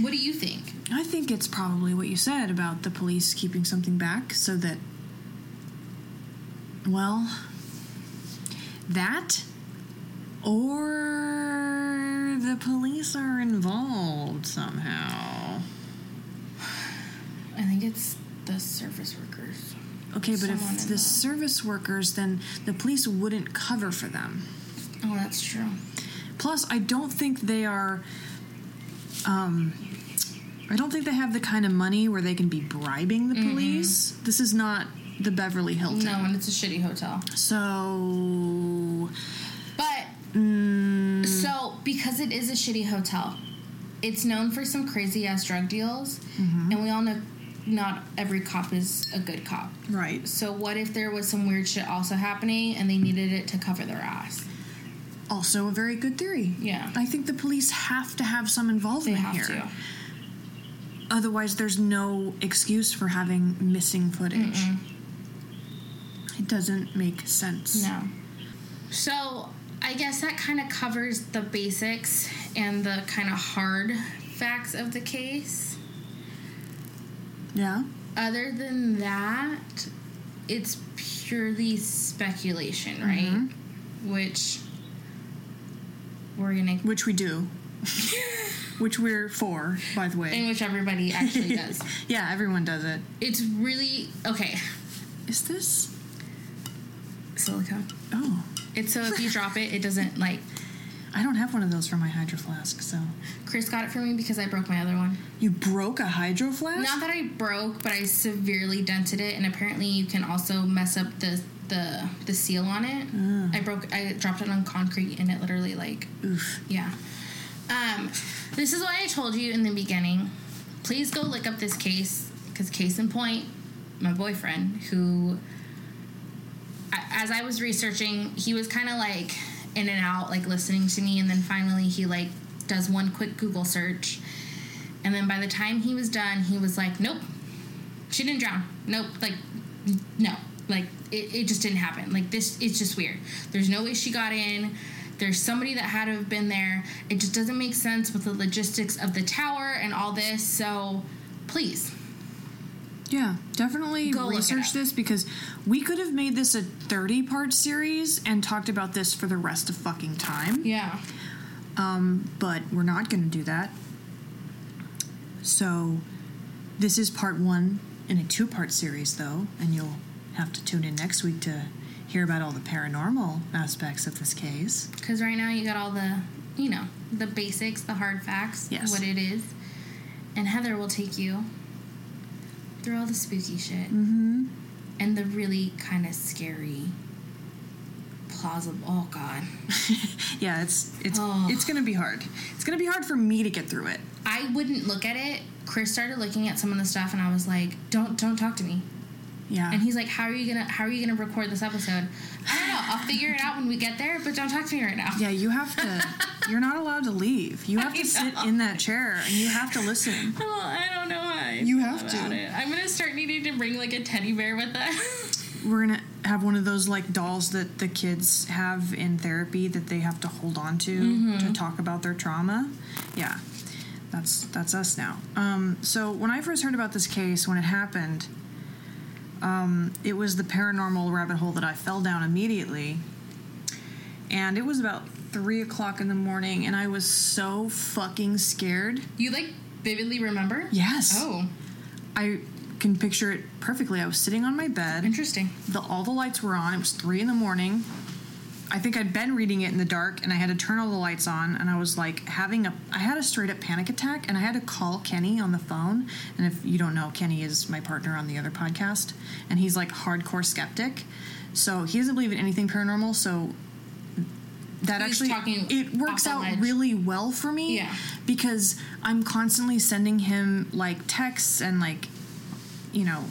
what do you think I think it's probably what you said about the police keeping something back so that Well, that or the police are involved somehow. I think it's the service workers. Okay, but Someone if the involved. service workers, then the police wouldn't cover for them. Oh, that's true. Plus, I don't think they are. Um, I don't think they have the kind of money where they can be bribing the police. This is not the Beverly Hilton. No, and it's a shitty hotel. So, But mm, so because it is a shitty hotel, it's known for some crazy ass drug deals, and we all know not every cop is a good cop. right. So what if there was some weird shit also happening and they needed it to cover their ass? Also, a very good theory. Yeah. I think the police have to have some involvement They have here. to. Otherwise, there's no excuse for having missing footage. It doesn't make sense. No. So I guess that kind of covers the basics and the kind of hard facts of the case. Yeah. Other than that, it's purely speculation, right? Mm-hmm. Which we're gonna, Which we do. <laughs> Which we're for, by the way. in which everybody actually <laughs> does. yeah, everyone does it. It's really okay. Is this? Silicone. Oh, It's so if you drop it, it doesn't like. <laughs> I don't have one of those for my hydro flask. So Chris got it for me because I broke my other one. you broke a hydro flask? Not that I broke, but I severely dented it, and apparently you can also mess up the the the seal on it. I broke. I dropped it on concrete, and it literally like Oof. yeah. Um, this is why I told you in the beginning. Please go look up this case because case in point, my boyfriend who, as I was researching, he was kind of like in and out, like listening to me, and then finally he like does one quick Google search, and then by the time he was done, he was like, "Nope, she didn't drown. Nope, like no, like it, it just didn't happen. Like this, it's just weird. There's no way she got in." There's somebody that had to have been there. It just doesn't make sense with the logistics of the tower and all this. So, please, Yeah, definitely Go research this because we could have made this a 30 part series and talked about this for the rest of fucking time. yeah. Um, but we're not going to do that. So, this is part one in a two part series, though, and you'll have to tune in next week to hear about all the paranormal aspects of this case. Because right now you got all the, you know, the basics, the hard facts, Yes. what it is. And Heather will take you through all the spooky shit Mm-hmm. and the really kind of scary, plausible. Oh, God. <laughs> Yeah, it's it's Oh. it's going to be hard. It's going to be hard for me to get through it. I wouldn't look at it. Chris started looking at some of the stuff, and I was like, "Don't, don't talk to me." Yeah. And he's like, "How are you gonna, how are you gonna record this episode?" I don't know. I'll figure it out when we get there, but don't talk to me right now. yeah, you have to. <laughs> You're not allowed to leave. You have I to sit know. in that chair and you have to listen. <laughs> Well, I don't know I You have to. It. I'm gonna start needing to bring like a teddy bear with us. <laughs> We're gonna have one of those like dolls that the kids have in therapy that they have to hold on to Mm-hmm. to talk about their trauma. Yeah, that's that's us now. Um, so when I first heard about this case, when it happened, um, it was the paranormal rabbit hole that I fell down immediately, and it was about three o'clock in the morning, and I was so fucking scared. you like vividly remember? Yes, Oh, I can picture it perfectly. I was sitting on my bed. interesting. the all the lights were on. It was three in the morning. I think I'd been reading it in the dark, and I had to turn all the lights on, and I was like having a. I had a straight up panic attack, and I had to call Kenny on the phone. And if you don't know, Kenny is my partner on the other podcast, and he's like hardcore skeptic, so he doesn't believe in anything paranormal. So that He's actually it works out really well for me Yeah. because I'm constantly sending him like texts and like you know,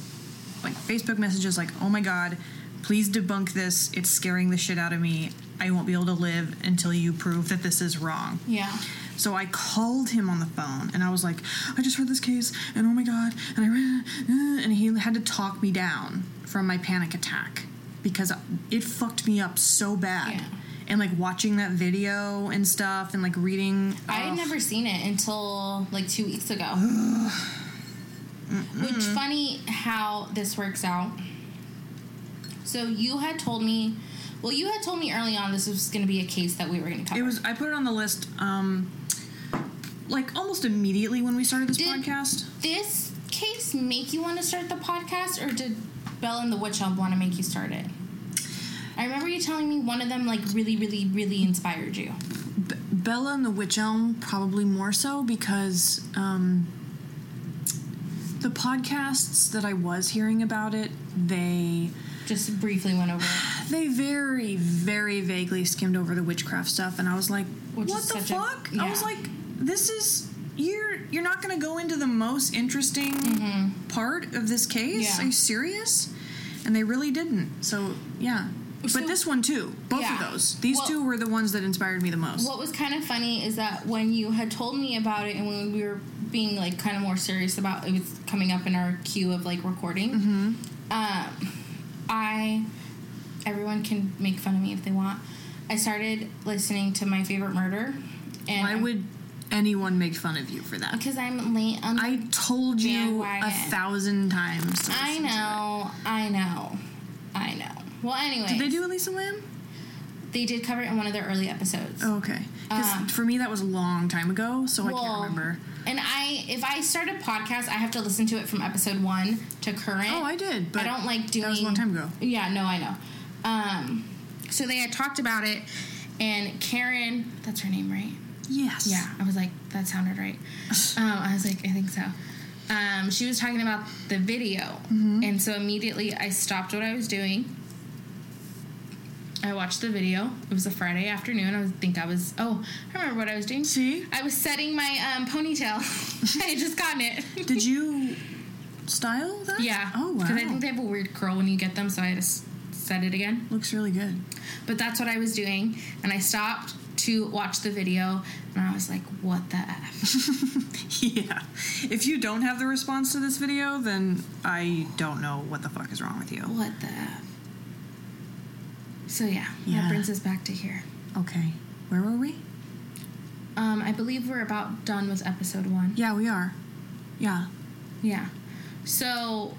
like Facebook messages like, "Oh my god, please debunk this. It's scaring the shit out of me. I won't be able to live until you prove that this is wrong." Yeah. So I called him on the phone and I was like, "I just heard this case and oh my god." And I ran uh, and he had to talk me down from my panic attack because it fucked me up so bad. Yeah. And like watching that video and stuff and like reading I had never seen it until like two weeks ago. <sighs> Which funny how this works out. So you had told me, well, you had told me early on this was going to be a case that we were going to cover. It was. I put it on the list. Um, like almost immediately when we started this Did- podcast. this case make you want to start the podcast, or did Bella and the Witch Elm want to make you start it? I remember you telling me one of them like really, really, really inspired you. B- Bella and the Witch Elm probably more so because um, the podcasts that I was hearing about it, they Just briefly went over it. they very very vaguely skimmed over the witchcraft stuff, and I was like, Which what the such a- fuck? I was like, this is. You're you're not going to go into the most interesting part of this case. Mm-hmm. Yeah. Are you serious? And they really didn't. So yeah, So- but this one too. Both Yeah. of those. These Well- two were the ones that inspired me the most. What was kind of funny is that when you had told me about it and when we were being like kind of more serious about it was coming up in our queue of like recording, Mm-hmm. um, I everyone can make fun of me if they want. I started listening to my favorite murder, and Why would anyone make fun of you for that? because I'm late on. I told you a thousand times. I listen to it. know, I know, I know. Well, anyway, Did they do Elisa Lam? They did cover it in one of their early episodes. Oh, okay. Because Um, for me, that was a long time ago, so I can't remember. And I, if I start a podcast, I have to listen to it from episode one to current. Oh, I did, but I don't like doing. that was a long time ago. Yeah, no, I know. Um, so they had talked about it, and Karen, that's her name, right? Yes. Yeah, I was like, that sounded right. <laughs> um, I was like, I think so. Um, she was talking about the video, Mm-hmm. and so immediately I stopped what I was doing. I watched the video. It was a Friday afternoon. I think I was. Oh, I remember what I was doing. See? I was setting my um, ponytail. <laughs> I had just gotten it. Did you <laughs> style that? yeah. Oh wow. Because I think they have a weird curl when you get them, so I had to set it again. looks really good. But that's what I was doing, and I stopped to watch the video, and I was like, "What the f?" <laughs> yeah. If you don't have the response to this video, then I don't know what the fuck is wrong with you. What the f? So yeah, Yeah. that brings us back to here. Okay. Where were we? Um, I believe we're about done with episode one. Yeah, we are. Yeah. Yeah. So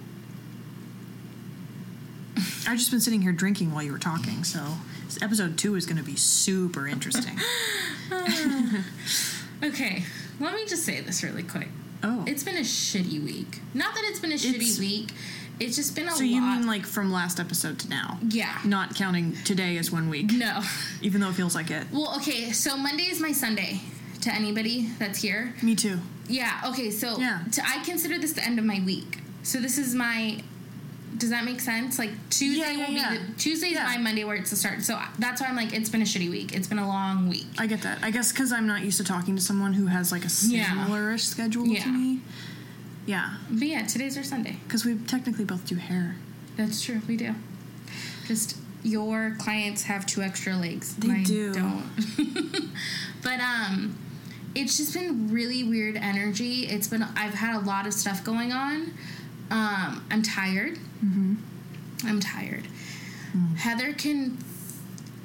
I've just been sitting here drinking while you were talking, so episode two is going to be super interesting. <laughs> okay, let me just say this really quick. oh. It's been a shitty week. Not that it's been a shitty It's- week. It's just been a so lot. you mean like from last episode to now? yeah. Not counting today as one week, No. <laughs> even though it feels like it. Well, okay. So Monday is my Sunday. To anybody that's here. Me too. Yeah. Okay. So Yeah. To, I consider this the end of my week. So this is my. Does that make sense? Like Tuesday Yeah, yeah, will yeah. be the Tuesday is Yeah. my Monday where it's the start. So that's why I'm like it's been a shitty week. It's been a long week. I get that. I guess because I'm not used to talking to someone who has like a Yeah. similar-ish schedule Yeah. to me. Yeah, But yeah, today's our Sunday. because we technically both do hair. That's true. We do. Just your clients have two extra legs. They Mine do. Don't. <laughs> but um, it's just been really weird energy. It's been. I've had a lot of stuff going on. Um, I'm tired. Mm-hmm. I'm tired. Mm. Heather can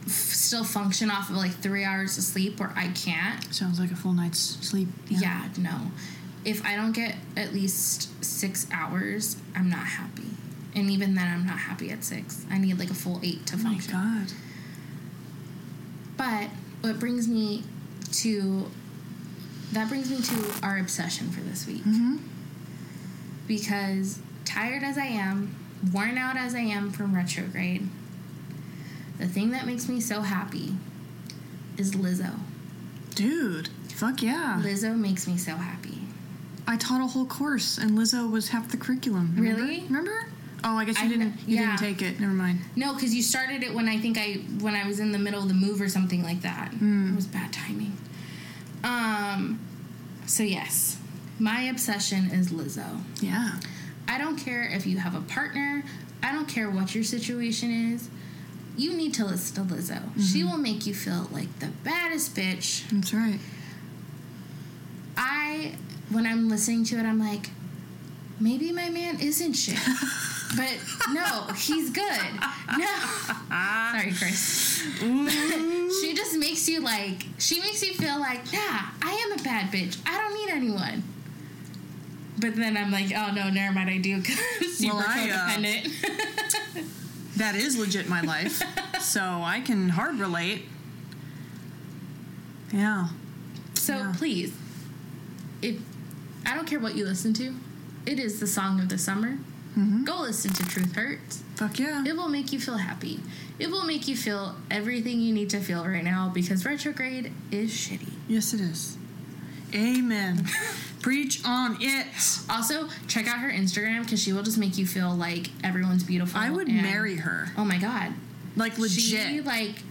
f- still function off of like three hours of sleep, where I can't. Sounds like a full night's sleep. Yeah, no. If I don't get at least six hours, I'm not happy. And even then, I'm not happy at six. I need like a full eight to function. Oh my god. But what brings me to that brings me to our obsession for this week. Mm-hmm. Because tired as I am, worn out as I am from retrograde, the thing that makes me so happy is Lizzo. Dude, fuck yeah. Lizzo makes me so happy. I taught a whole course, and Lizzo was half the curriculum. Remember? Really? Remember? Oh, I guess you I didn't. You yeah. didn't take it. Never mind. No, because you started it when I think I when I was in the middle of the move or something like that. Hmm. It was bad timing. Um. So yes, my obsession is Lizzo. Yeah. I don't care if you have a partner. I don't care what your situation is. You need to listen to Lizzo. She Mm-hmm. will make you feel like the baddest bitch. That's right. I when I'm listening to it, I'm like, maybe my man isn't shit. But no, he's good. No. Sorry, Chris. <laughs> she just makes you like, she makes you feel like, yeah, I am a bad bitch. I don't need anyone. But then I'm like, oh no, never mind, I do <laughs> because super Well, I, uh, <laughs> that is legit my life. so I can hard relate. Yeah. So Yeah. please, if I don't care what you listen to, it is the song of the summer. Mm-hmm. Go listen to Truth Hurts. Fuck yeah. It will make you feel happy. It will make you feel everything you need to feel right now because retrograde is shitty. Yes, it is. Amen. <laughs> Preach on it. Also, check out her Instagram because she will just make you feel like everyone's beautiful. I would and- marry her. Oh my god, Like legit. She like,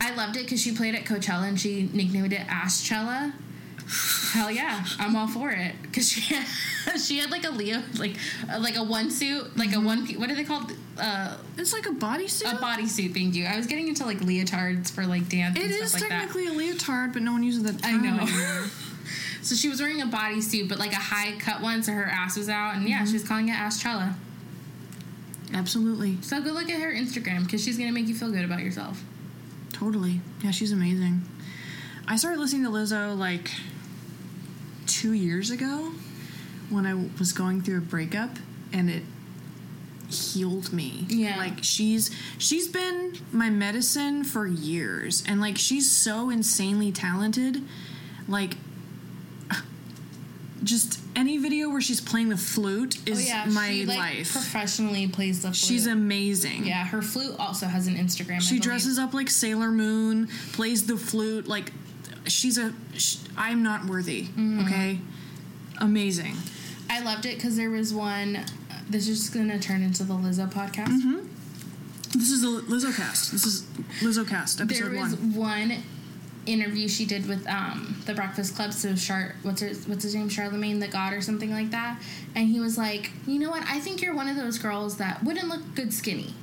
I loved it because she played at Coachella and she nicknamed it Aschella. Hell yeah, I'm all for it because she had, <laughs> she had like a Leo like uh, like a one suit like a one what are they called uh, it's like a bodysuit. a bodysuit. Thank you. I was getting into like leotards for like dance. It and is stuff like that. technically a leotard, but no one uses that. I know. <laughs> So she was wearing a bodysuit, but like a high cut one, so her ass was out, and Mm-hmm. yeah, she was calling it Aschella. Absolutely. So go look at her Instagram because she's gonna make you feel good about yourself. Totally. Yeah, she's amazing. I started listening to Lizzo like two years ago when I was going through a breakup, and it healed me. Yeah. Like she's she's been my medicine for years, and like she's so insanely talented. Like <sighs> just any video where she's playing the flute oh, is my Oh, she, like, life. Professionally plays the flute. she's amazing. yeah. Her flute also has an Instagram. She dresses up like Sailor Moon, plays the flute. Like, she's a. Sh- I'm not worthy. Mm-hmm. Okay, amazing. I loved it because there was one. uh, This is just gonna turn into the Lizzo podcast. Mm-hmm. This is the Lizzo cast. This is Lizzo cast episode there was one. one. interview she did with um, the Breakfast Club. So Char, what's her, what's his name, Charlemagne the God or something like that. And he was like, you know what? I think you're one of those girls that wouldn't look good skinny.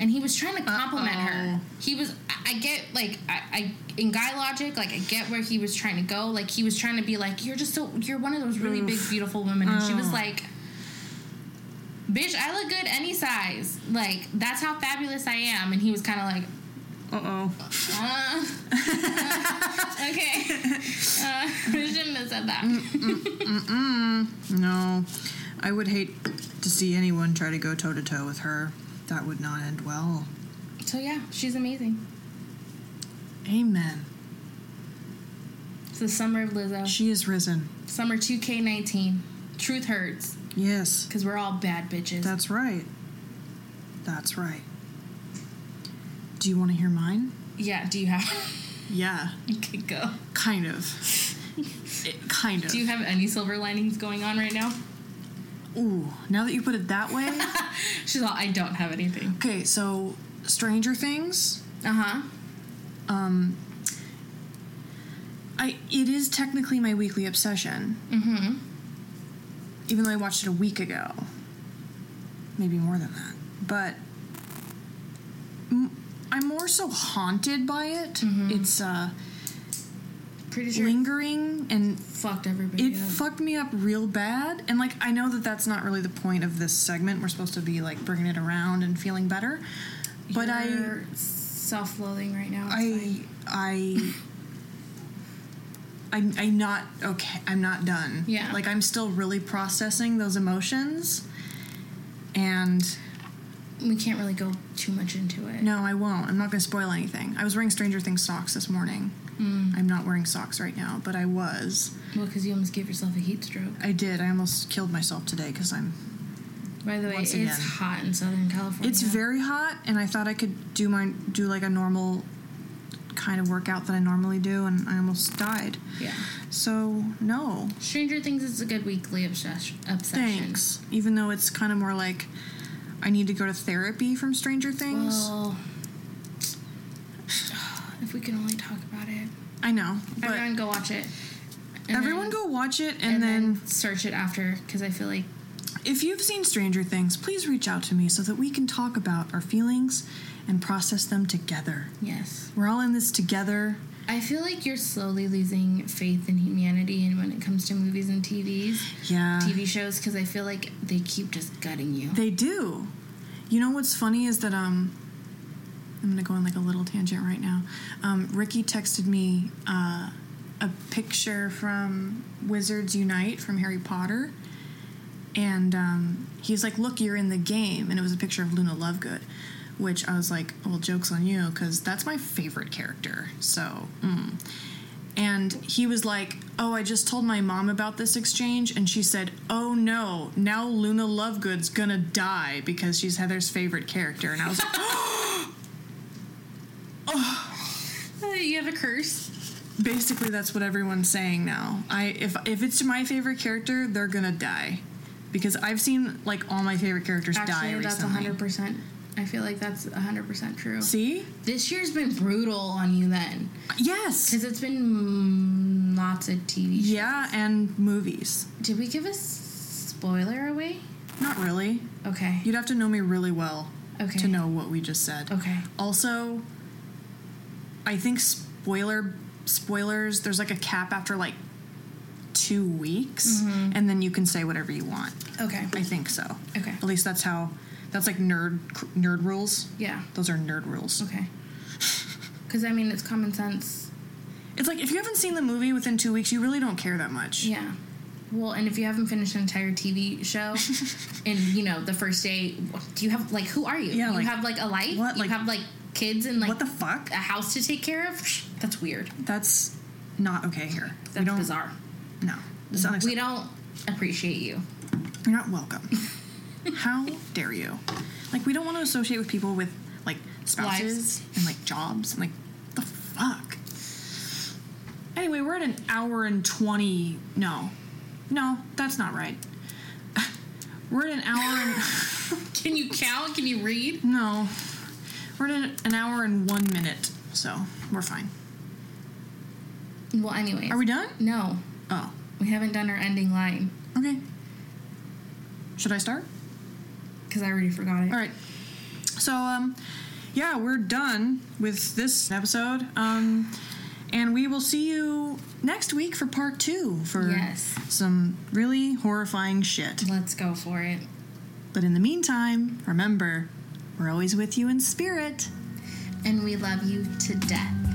And he was trying to compliment her. Uh-oh. He was, I, I get like, I, I in guy logic, like I get where he was trying to go. Like he was trying to be like, you're just so, you're one of those really big, beautiful women. And she was Oh. like. Bitch, I look good any size. Like, that's how fabulous I am. And he was kind of like, Uh oh. uh oh. okay. Uh, <laughs> I shouldn't have said that. No, I would hate to see anyone try to go toe to toe with her. That would not end well. So yeah, she's amazing. Amen. It's the summer of Lizzo. She is risen. Summer 2K19. Truth hurts Yes, because we're all bad bitches. that's right. That's right. Do you want to hear mine? yeah. Do you have? <laughs> Yeah, okay, go. kind of. <laughs> It- kind of. Do you have any silver linings going on right now? Ooh, now that you put it that way. <laughs> She's all. I don't have anything. okay, so Stranger Things. Uh huh. Um, I it is technically my weekly obsession, Mm-hmm. even though I watched it a week ago. Maybe more than that, but m- I'm more so haunted by it. Mm-hmm. It's uh, Pretty sure. lingering and fucked everybody it up. fucked me up real bad and like i know that that's not really the point of this segment we're supposed to be like bringing it around and feeling better but You're self-loathing right now. I i I, I'm not okay. I'm not done. Yeah. Like I'm still really processing those emotions, and we can't really go too much into it. no, I won't. I'm not going to spoil anything. I was wearing Stranger Things socks this morning. Mm. I'm not wearing socks right now, but I was. Well, because you almost gave yourself a heat stroke. I did. I almost killed myself today because I'm By the way, it's again. hot in Southern California. It's very hot, and I thought I could do my do like a normal kind of workout that I normally do, and I almost died. yeah. So no, Stranger Things is a good weekly obsession. thanks. Even though it's kind of more like I need to go to therapy from Stranger Things. Well, <sighs> if we can only talk about it, I know, but everyone go watch it. Everyone then- go watch it, and, and, then, then, search it after because I feel like if you've seen Stranger Things, please reach out to me so that we can talk about our feelings and process them together. yes, We're all in this together. I feel like you're slowly losing faith in humanity, and when it comes to movies and TVs, Yeah. TV shows, because I feel like they keep just gutting you. They do. You know what's funny is that um I'm gonna go on like a little tangent right now. Um, Ricky texted me uh, a picture from Wizards Unite from Harry Potter, and um, he's like, "Look, you're in the game," and it was a picture of Luna Lovegood, which I was like, "Well, jokes on you," because that's my favorite character. So, mm. and he was like, "Oh, I just told my mom about this exchange, and she said, "Oh no, now Luna Lovegood's gonna die because she's Heather's favorite character," and I was like. <gasps> <gasps> oh. you have a curse. Basically, that's what everyone's saying now. I if if it's my favorite character, they're gonna die, because I've seen like all my favorite characters die Actually, that's hundred percent. I feel like that's hundred percent true. See? This year's been brutal on you then, Yes. because it's been mm, lots of TV. shows. Yeah, and movies. Did we give a spoiler away? Not really. Okay. You'd have to know me really well Okay. to know what we just said. Okay. Also, I think spoiler spoilers. There's like a cap after like two weeks, Mm-hmm. and then you can say whatever you want. Okay. I think so. Okay. At least that's how. That's like nerd nerd rules. Yeah. Those are nerd rules. Okay. Because I mean, it's common sense. It's like if you haven't seen the movie within two weeks, you really don't care that much. Yeah. Well, and if you haven't finished an entire TV show, <laughs> and you know the first day, do you have like who are you? Yeah, you like, have like a life. what, You like- have like kids and like what the fuck? a house to take care of. That's weird. That's not okay here. That's bizarre. No, it's We don't appreciate you. You're not welcome. <laughs> How dare you? Like, we don't want to associate with people with like spouses Lives. and like jobs and like the fuck. Anyway, we're at an hour and twenty. No, no, that's not right. <laughs> We're at an hour and <laughs> Can you count? Can you read? no, we're at an hour and one minute. So we're fine. Well, anyway. Are we done? No, Oh, we haven't done our ending line okay. Should I start? Because I already forgot it. All right. So, um, yeah, we're done with this episode. Um, and we will see you next week for part two for Yes. some really horrifying shit. Let's go for it. But in the meantime, remember, we're always with you in spirit. And we love you to death.